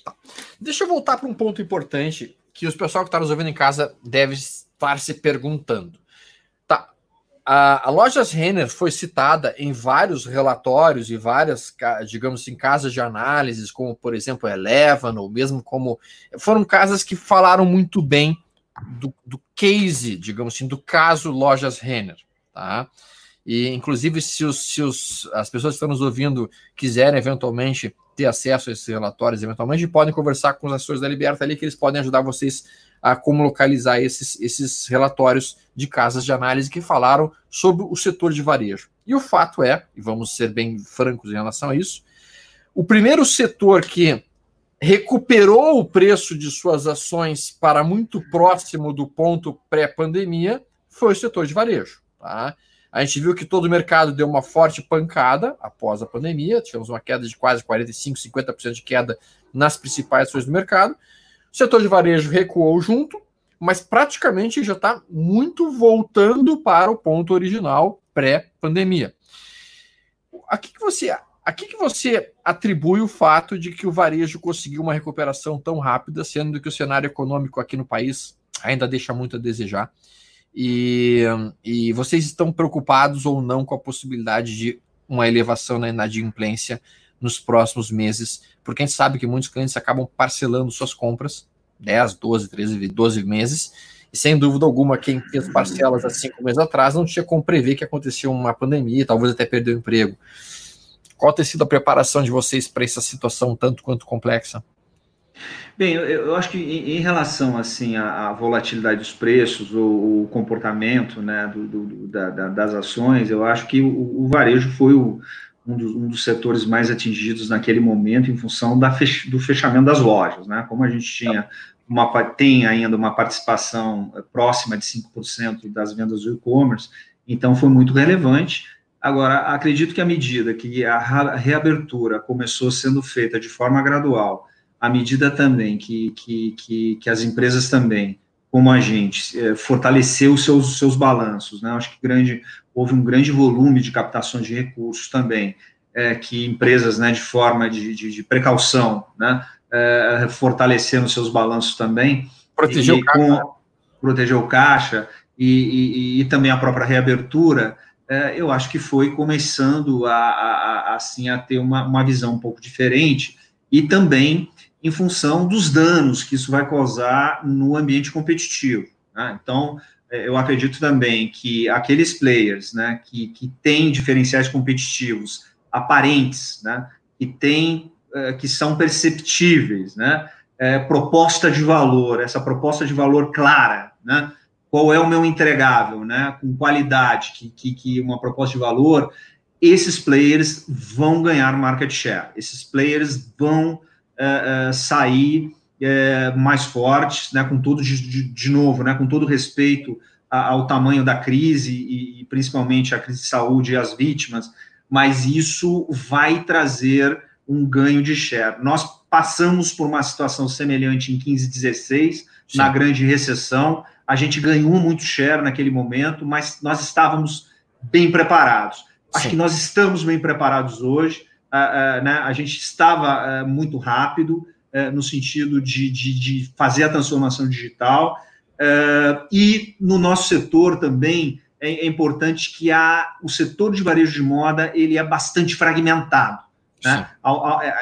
Tá. Deixa eu voltar para um ponto importante que os pessoal que está nos ouvindo em casa deve estar se perguntando a, a Lojas Renner foi citada em vários relatórios e várias, digamos assim, casas de análises, como, por exemplo, Eleven, ou mesmo como. Foram casas que falaram muito bem do, do case, digamos assim, do caso Lojas Renner. Tá? E, inclusive, se, os, se os, as pessoas que estão nos ouvindo quiserem eventualmente ter acesso a esses relatórios, eventualmente, podem conversar com os assessores da Liberta ali, que eles podem ajudar vocês a como localizar esses, esses relatórios de casas de análise que falaram sobre o setor de varejo. E o fato é, e vamos ser bem francos em relação a isso, o primeiro setor que recuperou o preço de suas ações para muito próximo do ponto pré-pandemia foi o setor de varejo. Tá? A gente viu que todo o mercado deu uma forte pancada após a pandemia, tivemos uma queda de quase 45%, 50% de queda nas principais ações do mercado, o setor de varejo recuou junto, mas praticamente já está muito voltando para o ponto original pré-pandemia. Que, que você a que, que você atribui o fato de que o varejo conseguiu uma recuperação tão rápida, sendo que o cenário econômico aqui no país ainda deixa muito a desejar? E, e vocês estão preocupados ou não com a possibilidade de uma elevação na inadimplência nos próximos meses, porque a gente sabe que muitos clientes acabam parcelando suas compras 10, 12, 13, 12 meses, e sem dúvida alguma, quem fez parcelas há cinco meses atrás não tinha como prever que acontecia uma pandemia, talvez até perder o emprego. Qual tem sido a preparação de vocês para essa situação tanto quanto complexa? Bem, eu, eu acho que em, em, relação assim à, à, volatilidade dos preços, o, o comportamento né, do, do, da, da, das ações, eu acho que o, o varejo foi o, um dos, um dos, setores mais atingidos naquele momento em função da fech, do fechamento das lojas, né? Como a gente tinha uma, tem ainda uma participação eh, próxima de 5% das vendas do e-commerce, então foi muito relevante. Agora, acredito que à medida que a reabertura começou sendo feita de forma gradual, à medida também que, que, que, que as empresas também como a gente é, fortaleceu os seus, seus balanços, né? Acho que grande, houve um grande volume de captações de recursos também, é, que empresas, né, de forma de, de, de precaução, né, é, fortaleceram seus balanços também. Protegeu o caixa. protegeu o caixa e, e, e, também a própria reabertura, eu acho que foi começando a, a, a, assim, a ter uma, uma visão um pouco diferente e também em função dos danos que isso vai causar no ambiente competitivo. Né? Então, é, eu acredito também que aqueles players né, que, que têm diferenciais competitivos aparentes, né, que têm, é, que são perceptíveis, né, é, proposta de valor, essa proposta de valor clara, né, qual é o meu entregável, né, com qualidade, que, que, que uma proposta de valor, esses players vão ganhar market share, esses players vão uh, uh, sair uh, mais fortes, né, com todo, de, de, de novo, né, com todo respeito ao tamanho da crise e, e, principalmente a crise de saúde e as vítimas, mas isso vai trazer um ganho de share. Nós passamos por uma situação semelhante em 15, 16, Sim. na grande recessão, a gente ganhou muito share naquele momento, mas nós estávamos bem preparados. Acho Sim. que nós estamos bem preparados hoje. Uh, uh, né? A gente estava uh, muito rápido no sentido de, de, de, fazer a transformação digital. e no nosso setor também é, é, importante que a, o setor de varejo de moda ele é bastante fragmentado. Né?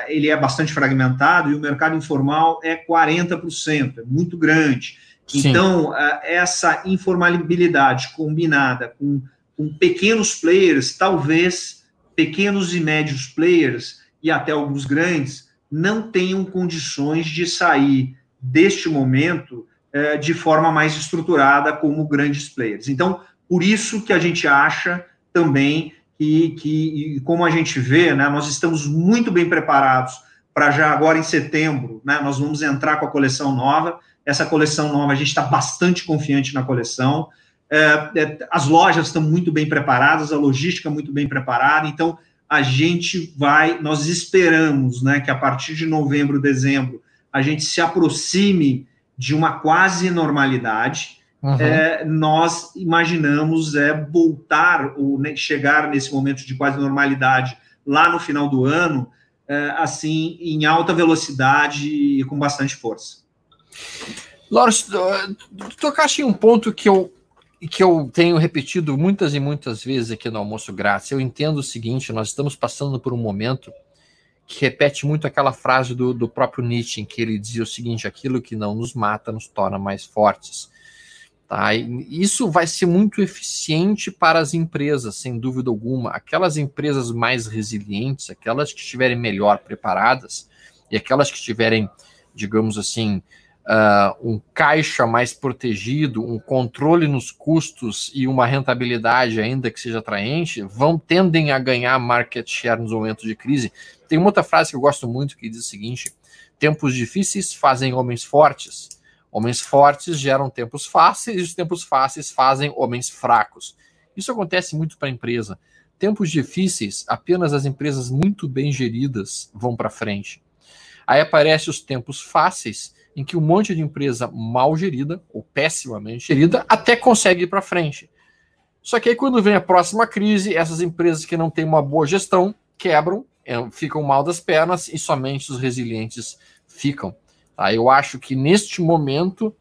Ele é bastante fragmentado e o mercado informal é 40%, é muito grande. Então, essa informalidade combinada com com pequenos players, talvez pequenos e médios players e até alguns grandes não tenham condições de sair deste momento eh, de forma mais estruturada como grandes players. Então, por isso que a gente acha também que, que como a gente vê, né, nós estamos muito bem preparados para já agora em setembro, né, nós vamos entrar com a coleção nova. Essa coleção nova, a gente está bastante confiante na coleção. É, é, as lojas estão muito bem preparadas, a logística muito bem preparada, então a gente vai, nós esperamos né, que a partir de novembro, dezembro, a gente se aproxime de uma quase normalidade. Uhum. É, nós imaginamos é, voltar ou né, chegar nesse momento de quase normalidade lá no final do ano, é, assim, em alta velocidade e com bastante força. Laura, tu tocaste em um ponto que eu que eu tenho repetido muitas e muitas vezes aqui no Almoço Grátis. Eu entendo o seguinte: nós estamos passando por um momento que repete muito aquela frase do, do próprio Nietzsche, em que ele dizia o seguinte: aquilo que não nos mata nos torna mais fortes. Tá? Isso vai ser muito eficiente para as empresas, sem dúvida alguma. Aquelas empresas mais resilientes, aquelas que estiverem melhor preparadas e aquelas que estiverem, digamos assim, uh, um caixa mais protegido, um controle nos custos e uma rentabilidade ainda que seja atraente, vão tendem a ganhar market share nos momentos de crise. Tem uma outra frase que eu gosto muito que diz o seguinte: tempos difíceis fazem homens fortes. Homens fortes geram tempos fáceis e os tempos fáceis fazem homens fracos. Isso acontece muito para a empresa. Tempos difíceis, apenas as empresas muito bem geridas vão para frente. Aí aparecem os tempos fáceis, em que um monte de empresa mal gerida ou pessimamente gerida até consegue ir para frente. Só que aí quando vem a próxima crise, essas empresas que não têm uma boa gestão quebram, é, ficam mal das pernas e somente os resilientes ficam. Tá? Eu acho que neste momento,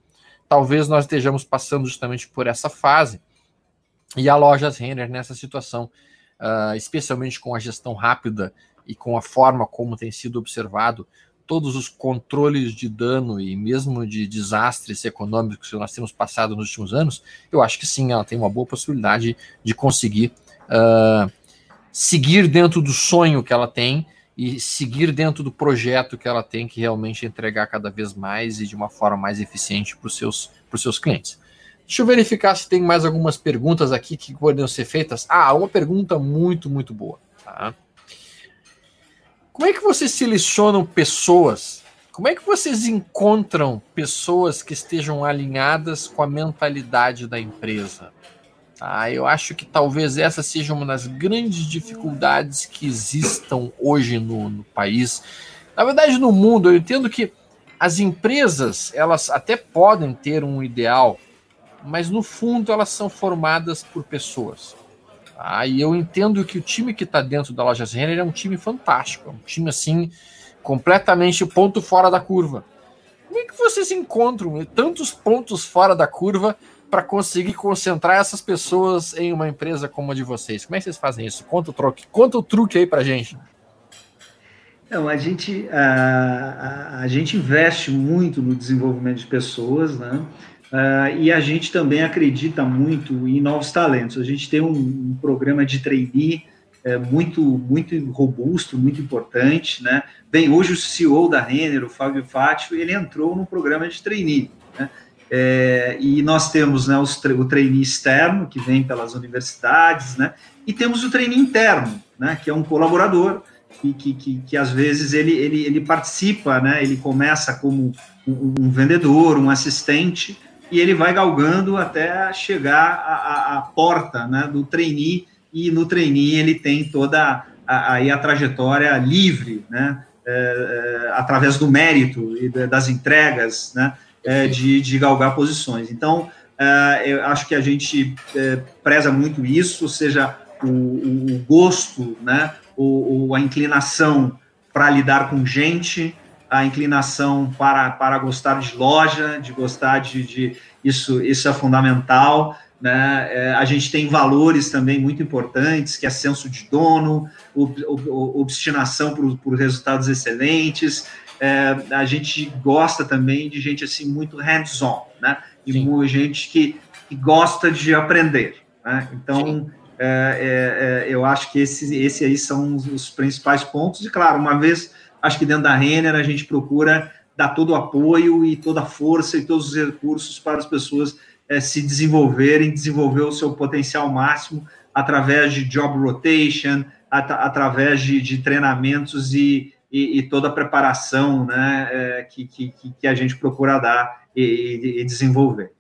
talvez nós estejamos passando justamente por essa fase. E a Lojas Renner nessa situação, uh, especialmente com a gestão rápida e com a forma como tem sido observado todos os controles de dano e mesmo de desastres econômicos que nós temos passado nos últimos anos, eu acho que sim, ela tem uma boa possibilidade de conseguir uh, seguir dentro do sonho que ela tem e seguir dentro do projeto que ela tem, que realmente entregar cada vez mais e de uma forma mais eficiente para os seus, seus clientes. Deixa eu verificar se tem mais algumas perguntas aqui que poderiam ser feitas. Ah, uma pergunta muito, muito boa. Tá? Como é que vocês selecionam pessoas? Como é que vocês encontram pessoas que estejam alinhadas com a mentalidade da empresa? Ah, eu acho que talvez essa seja uma das grandes dificuldades que existam hoje no, no país. Na verdade, no mundo, eu entendo que as empresas elas até podem ter um ideal, mas no fundo elas são formadas por pessoas. Ah, e eu entendo que o time que está dentro da loja Renner é um time fantástico, é um time assim, completamente ponto fora da curva. Como é que vocês encontram tantos pontos fora da curva para conseguir concentrar essas pessoas em uma empresa como a de vocês? Como é que vocês fazem isso? Conta o truque, conta o truque aí para gente. Não, a gente, a, a, a gente investe muito no desenvolvimento de pessoas, né? Uh, e a gente também acredita muito em novos talentos. A gente tem um, um programa de trainee é, muito, muito robusto, muito importante. Né? Bem, hoje o CEO da Renner, o Fábio Fátio, ele entrou no programa de trainee. Né? É, e nós temos né, os, o trainee externo, que vem pelas universidades, né? e temos o trainee interno, né, que é um colaborador, que, que, que, que às vezes ele, ele, ele participa, né, ele começa como um, um vendedor, um assistente, e ele vai galgando até chegar à, à porta né, do trainee, e no trainee ele tem toda a, a, a trajetória livre, né, é, é, através do mérito e das entregas, né, é, de, de galgar posições. Então, é, eu acho que a gente é, preza muito isso, seja o, o gosto, né, o, o, a inclinação para lidar com gente, a inclinação para, para gostar de loja, de gostar de, de isso, isso é fundamental. Né? É, a gente tem valores também muito importantes, que é senso de dono, ob, ob, obstinação por, por resultados excelentes. É, a gente gosta também de gente assim muito hands-on, né? E gente que, que, gosta de aprender. Né? Então, é, é, é, eu acho que esse, esse aí são os, os principais pontos. E claro, uma vez acho que dentro da Renner a gente procura dar todo o apoio e toda a força e todos os recursos para as pessoas é, se desenvolverem, desenvolver o seu potencial máximo através de job rotation, at através de, de treinamentos e, e, e, toda a preparação né, é, que, que, que, a gente procura dar e, e desenvolver.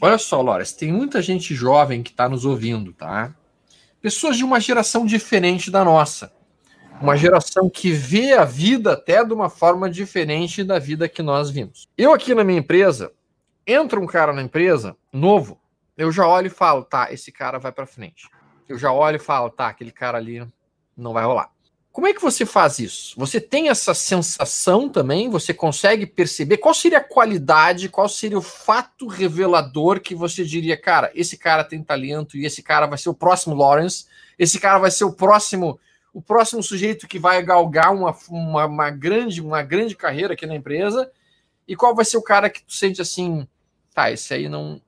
Olha só, Loras, tem muita gente jovem que está nos ouvindo, tá? Pessoas de uma geração diferente da nossa uma geração que vê a vida até de uma forma diferente da vida que nós vimos. Eu aqui na minha empresa, entra um cara na empresa novo, eu já olho e falo, tá, esse cara vai para frente. Eu já olho e falo, tá, aquele cara ali não vai rolar. Como é que você faz isso? Você tem essa sensação também? Você consegue perceber qual seria a qualidade, qual seria o fato revelador que você diria, cara, esse cara tem talento e esse cara vai ser o próximo Lawrence, esse cara vai ser o próximo o próximo sujeito que vai galgar uma, uma, uma, grande, uma grande carreira aqui na empresa, e qual vai ser o cara que tu sente assim, tá, esse aí não. O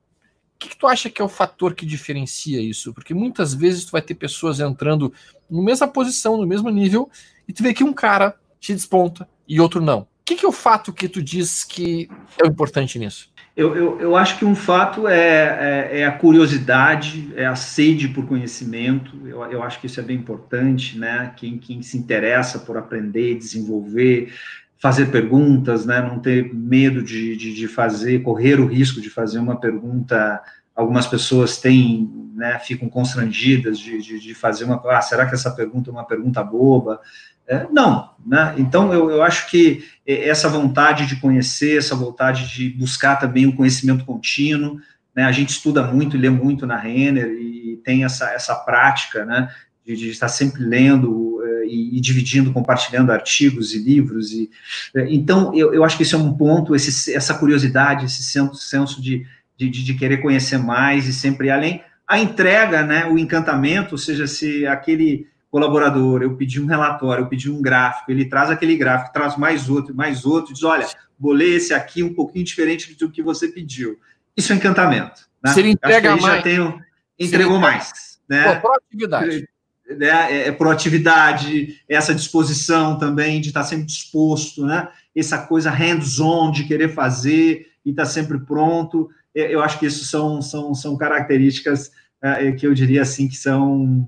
que, que tu acha que é o fator que diferencia isso? Porque muitas vezes tu vai ter pessoas entrando na mesma posição, no mesmo nível, e tu vê que um cara te desponta e outro não. O que, que é o fato que tu diz que é o importante nisso? Eu, eu, eu, acho que um fato é, é, é, a curiosidade, é a sede por conhecimento. Eu, eu acho que isso é bem importante, né? Quem, quem se interessa por aprender, desenvolver, fazer perguntas, né? Não ter medo de, de, de fazer, correr o risco de fazer uma pergunta. Algumas pessoas têm, né? Ficam constrangidas de, de, de fazer uma. Ah, será que essa pergunta é uma pergunta boba? É, não, né? Então eu, eu acho que essa vontade de conhecer, essa vontade de buscar também o conhecimento contínuo, né? A gente estuda muito, lê muito na Renner e tem essa, essa prática, né? De, de estar sempre lendo uh, e, e, dividindo, compartilhando artigos e livros e uh, então eu, eu acho que isso é um ponto, esse, essa curiosidade, esse senso, senso de, de, de querer conhecer mais e sempre além a entrega, né? O encantamento, ou seja, se aquele colaborador, eu pedi um relatório, eu pedi um gráfico, ele traz aquele gráfico, traz mais outro, mais outro, diz, olha, vou ler esse aqui um pouquinho diferente do que você pediu. Isso é encantamento. Né? Se ele entrega mais. Já tenho, entregou mais. Né? Pô, proatividade. Né? É, é, proatividade, essa disposição também de estar sempre disposto, né? essa coisa hands-on de querer fazer e estar sempre pronto. Eu acho que isso são, são, são características é, que eu diria assim que são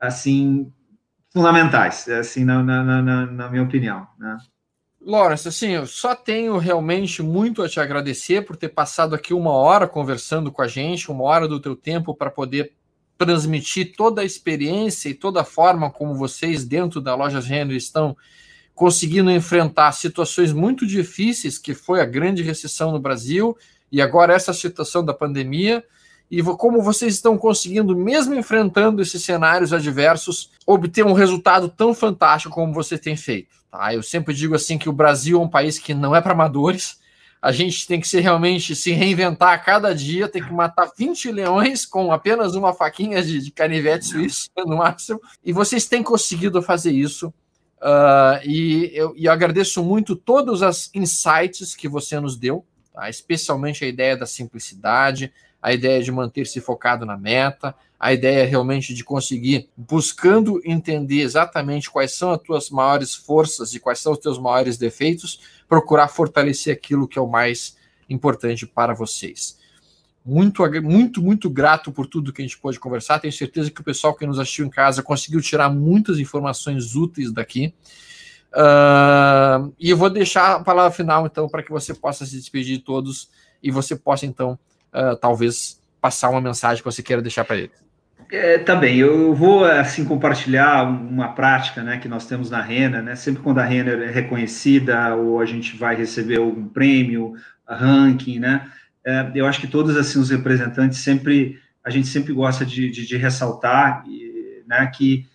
assim, fundamentais, assim, na, na, na, na minha opinião, né? Lawrence, assim, eu só tenho realmente muito a te agradecer por ter passado aqui uma hora conversando com a gente, uma hora do teu tempo para poder transmitir toda a experiência e toda a forma como vocês dentro da Lojas Renner estão conseguindo enfrentar situações muito difíceis, que foi a grande recessão no Brasil e agora essa situação da pandemia e como vocês estão conseguindo, mesmo enfrentando esses cenários adversos, obter um resultado tão fantástico como você tem feito. Tá? Eu sempre digo assim que o Brasil é um país que não é para amadores. A gente tem que se realmente se reinventar a cada dia, tem que matar 20 leões com apenas uma faquinha de, de canivete suíço [laughs] no máximo. E vocês têm conseguido fazer isso. Uh, e eu, eu agradeço muito todos os insights que você nos deu tá? especialmente a ideia da simplicidade, a ideia de manter-se focado na meta, a ideia realmente de conseguir, buscando entender exatamente quais são as tuas maiores forças e quais são os teus maiores defeitos, procurar fortalecer aquilo que é o mais importante para vocês. Muito, muito, muito grato por tudo que a gente pôde conversar. Tenho certeza que o pessoal que nos assistiu em casa conseguiu tirar muitas informações úteis daqui. Uh, e eu vou deixar a palavra final, então, para que você possa se despedir de todos e você possa, então, uh, talvez passar uma mensagem que você queira deixar para eles. É, tá eu vou assim compartilhar uma prática né, que nós temos na Renner, né? Sempre quando a Renner é reconhecida ou a gente vai receber algum prêmio, ranking, né? É, eu acho que todos assim os representantes sempre a gente sempre gosta de, de, de ressaltar né, que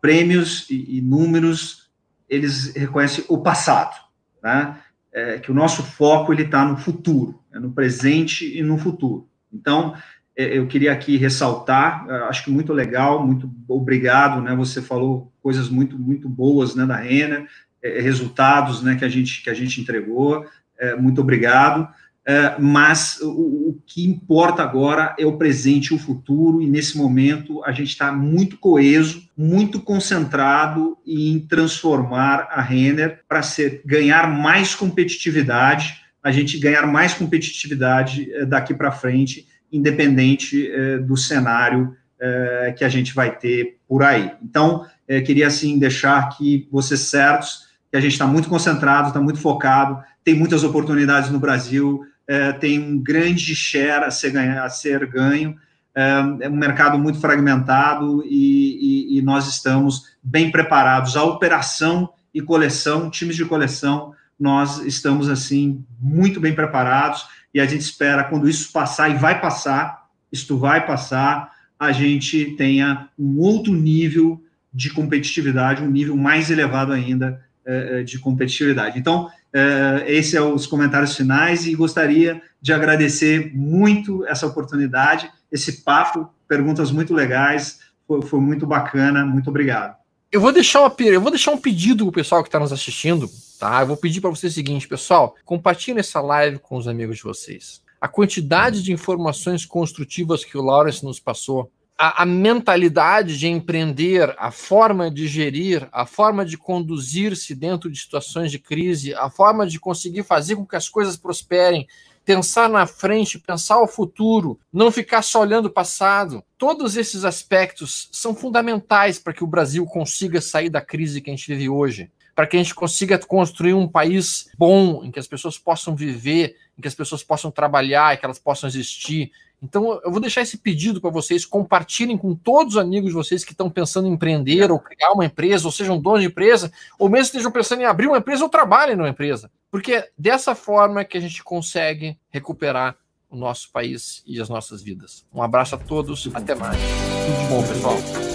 prêmios e, e, números eles reconhecem o passado, né? É, que o nosso foco ele está no futuro, é no presente e no futuro. Então é, eu queria aqui ressaltar, acho que muito legal, muito obrigado, né? Você falou coisas muito muito boas, né, da Renner, é, resultados, né, que a gente que a gente entregou. É, muito obrigado. É, mas o, o, que importa agora é o presente e o futuro, e nesse momento a gente está muito coeso, muito concentrado em transformar a Renner para ganhar mais competitividade, a gente ganhar mais competitividade é, daqui para frente, independente é, do cenário que a gente vai ter por aí. Então, queria assim deixar aqui vocês certos que a gente está muito concentrado, está muito focado, tem muitas oportunidades no Brasil, é, tem um grande share a ser, ganha, a ser ganho, é, é, um mercado muito fragmentado e, e, e, nós estamos bem preparados. A operação e coleção, times de coleção, nós estamos assim muito bem preparados e a gente espera quando isso passar e vai passar, isto vai passar, a gente tenha um outro nível de competitividade, um nível mais elevado ainda é, é, de competitividade. Então, é, esses são os comentários finais e gostaria de agradecer muito essa oportunidade, esse papo, perguntas muito legais, foi, foi muito bacana, muito obrigado. Eu vou deixar uma, eu vou deixar um pedido pro pessoal que está nos assistindo, tá? Eu vou pedir para vocês o seguinte, pessoal, compartilhem essa live com os amigos de vocês. A quantidade de informações construtivas que o Lawrence nos passou a, a, mentalidade de empreender, a forma de gerir, a forma de conduzir-se dentro de situações de crise, a forma de conseguir fazer com que as coisas prosperem, pensar na frente, pensar o futuro, não ficar só olhando o passado. Todos esses aspectos são fundamentais para que o Brasil consiga sair da crise que a gente vive hoje, para que a gente consiga construir um país bom, em que as pessoas possam viver, em que as pessoas possam trabalhar, que elas possam existir, então, eu vou deixar esse pedido para vocês, compartilhem com todos os amigos de vocês que estão pensando em empreender ou criar uma empresa, ou sejam donos de empresa, ou mesmo estejam pensando em abrir uma empresa ou trabalhem numa empresa. Porque dessa forma é que a gente consegue recuperar o nosso país e as nossas vidas. Um abraço a todos, até mais. Tudo de bom, pessoal.